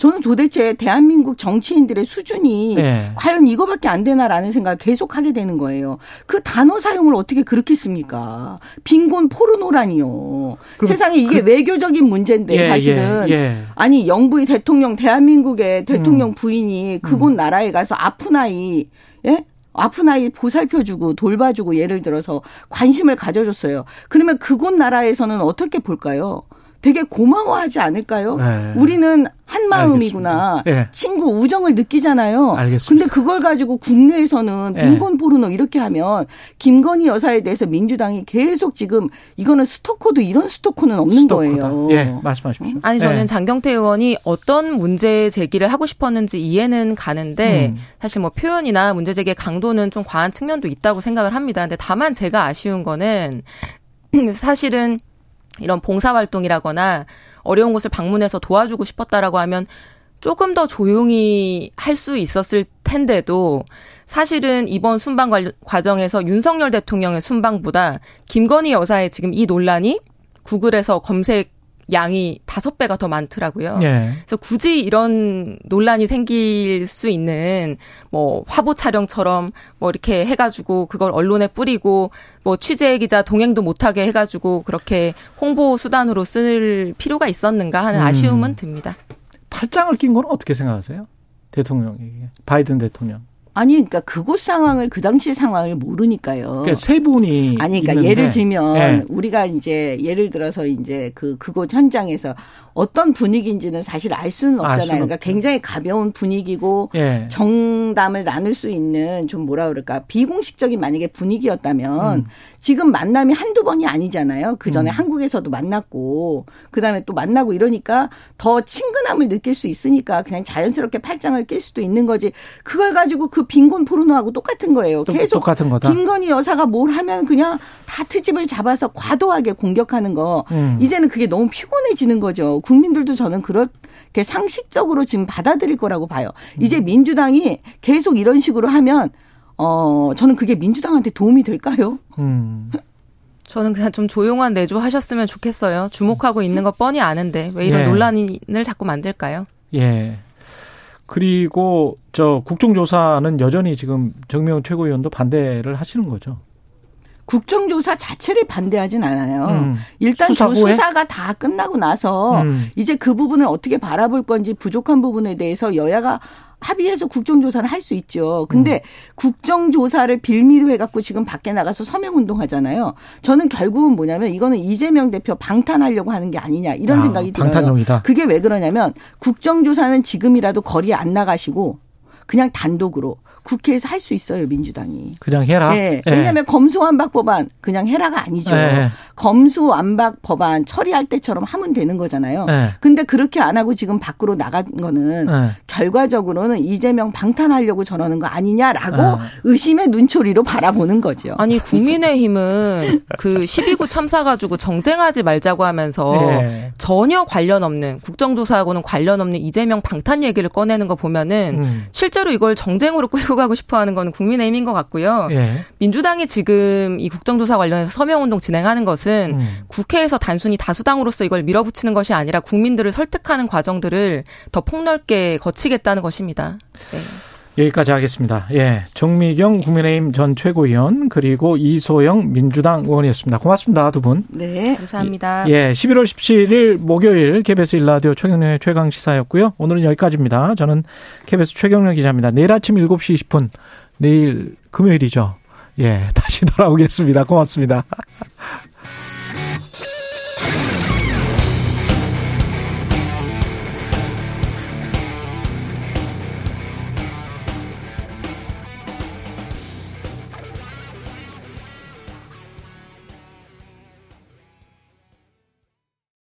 저는 도대체 대한민국 정치인들의 수준이 네. 과연 이거밖에 안 되나라는 생각을 계속 하게 되는 거예요. 그 단어 사용을 어떻게 그렇게 씁니까? 빈곤 포르노라니요. 세상에 이게 그, 외교적인 문제인데 예, 사실은 예, 예. 아니 영부의 대통령 대한민국의 대통령 음. 부인이 그곳 음. 나라에 가서 아픈 아이 예? 아픈 아이 보살펴주고 돌봐주고 예를 들어서 관심을 가져줬어요. 그러면 그곳 나라에서는 어떻게 볼까요? 되게 고마워하지 않을까요? 네. 우리는 한 마음이구나. 네. 친구 우정을 느끼잖아요. 알겠습니다. 근데 그걸 가지고 국내에서는 네. 빈곤 포르노 이렇게 하면 김건희 여사에 대해서 민주당이 계속 지금 이거는 스토커도 이런 스토커는 없는 스토커다. 거예요. 예, 말씀하십시오. 아니 저는 네. 장경태 의원이 어떤 문제 제기를 하고 싶었는지 이해는 가는데 음. 사실 뭐 표현이나 문제 제기의 강도는 좀 과한 측면도 있다고 생각을 합니다. 근데 다만 제가 아쉬운 거는 사실은 이런 봉사활동이라거나 어려운 곳을 방문해서 도와주고 싶었다라고 하면 조금 더 조용히 할 수 있었을 텐데도 사실은 이번 순방 과정에서 윤석열 대통령의 순방보다 김건희 여사의 지금 이 논란이 구글에서 검색 양이 다섯 배가 더 많더라고요. 예. 그래서 굳이 이런 논란이 생길 수 있는 뭐 화보 촬영처럼 뭐 이렇게 해가지고 그걸 언론에 뿌리고 뭐 취재 기자 동행도 못하게 해가지고 그렇게 홍보 수단으로 쓸 필요가 있었는가 하는 음. 아쉬움은 듭니다. 팔짱을 낀 건 어떻게 생각하세요? 대통령에게 바이든 대통령. 아니, 그러니까 그곳 상황을 그 당시 상황을 모르니까요. 그러니까 세 분이 아니, 그러니까 있는데. 예를 들면 네. 우리가 이제 예를 들어서 이제 그 그곳 현장에서 어떤 분위기인지는 사실 알 수는 없잖아요. 알 수는 그러니까 굉장히 가벼운 분위기고 예. 정담을 나눌 수 있는 좀 뭐라 그럴까 비공식적인 만약에 분위기였다면 음. 지금 만남이 한두 번이 아니잖아요. 그 전에 음. 한국에서도 만났고 그다음에 또 만나고 이러니까 더 친근함을 느낄 수 있으니까 그냥 자연스럽게 팔짱을 낄 수도 있는 거지. 그걸 가지고 그 빈곤 포르노하고 똑같은 거예요. 계속 똑같은 거다. 김건희 여사가 뭘 하면 그냥 다 트집을 잡아서 과도하게 공격하는 거. 음. 이제는 그게 너무 피곤해지는 거죠. 국민들도 저는 그렇게 상식적으로 지금 받아들일 거라고 봐요. 이제 음. 민주당이 계속 이런 식으로 하면 어 저는 그게 민주당한테 도움이 될까요? 음. 저는 그냥 좀 조용한 내조 하셨으면 좋겠어요. 주목하고 있는 거 뻔히 아는데 왜 이런 예. 논란을 자꾸 만들까요? 예. 그리고 저 국정조사는 여전히 지금 정명 최고위원도 반대를 하시는 거죠. 국정조사 자체를 반대하진 않아요. 음. 일단 수사 그 수사가 다 끝나고 나서 음. 이제 그 부분을 어떻게 바라볼 건지 부족한 부분에 대해서 여야가 합의해서 국정조사를 할 수 있죠. 근데 음. 국정조사를 빌미로 해갖고 지금 밖에 나가서 서명운동 하잖아요. 저는 결국은 뭐냐면 이거는 이재명 대표 방탄하려고 하는 게 아니냐 이런 아, 생각이 들어요. 방탄용이다. 그게 왜 그러냐면 국정조사는 지금이라도 거리에 안 나가시고 그냥 단독으로 국회에서 할 수 있어요 민주당이. 그냥 해라. 네. 왜냐하면 네. 검수완박 법안 그냥 해라가 아니죠. 네. 검수완박 법안 처리할 때처럼 하면 되는 거잖아요. 네. 근데 그렇게 안 하고 지금 밖으로 나간 거는 네. 결과적으로는 이재명 방탄하려고 저러는 거 아니냐라고 네. 의심의 눈초리로 바라보는 거죠. 아니 국민의힘은 그 12구 참사 가지고 정쟁하지 말자고 하면서 네. 전혀 관련 없는 국정조사하고는 관련 없는 이재명 방탄 얘기를 꺼내는 거 보면은 음. 실제로 이걸 정쟁으로 끌고 가고 싶어 하는 건 국민의힘인 것 같고요. 예. 민주당이 지금 이 국정조사 관련해서 서명운동 진행하는 것은 음. 국회에서 단순히 다수당으로서 이걸 밀어붙이는 것이 아니라 국민들을 설득하는 과정들을 더 폭넓게 거치겠다는 것입니다. 네. 여기까지 하겠습니다. 예. 정미경 국민의힘 전 최고위원 그리고 이소영 민주당 의원이었습니다. 고맙습니다. 두 분. 네. 감사합니다. 예. 11월 17일 목요일 KBS 일라디오 최경련의 최강 시사였고요. 오늘은 여기까지입니다. 저는 KBS 최경련 기자입니다. 내일 아침 7시 20분 내일 금요일이죠. 예. 다시 돌아오겠습니다. 고맙습니다.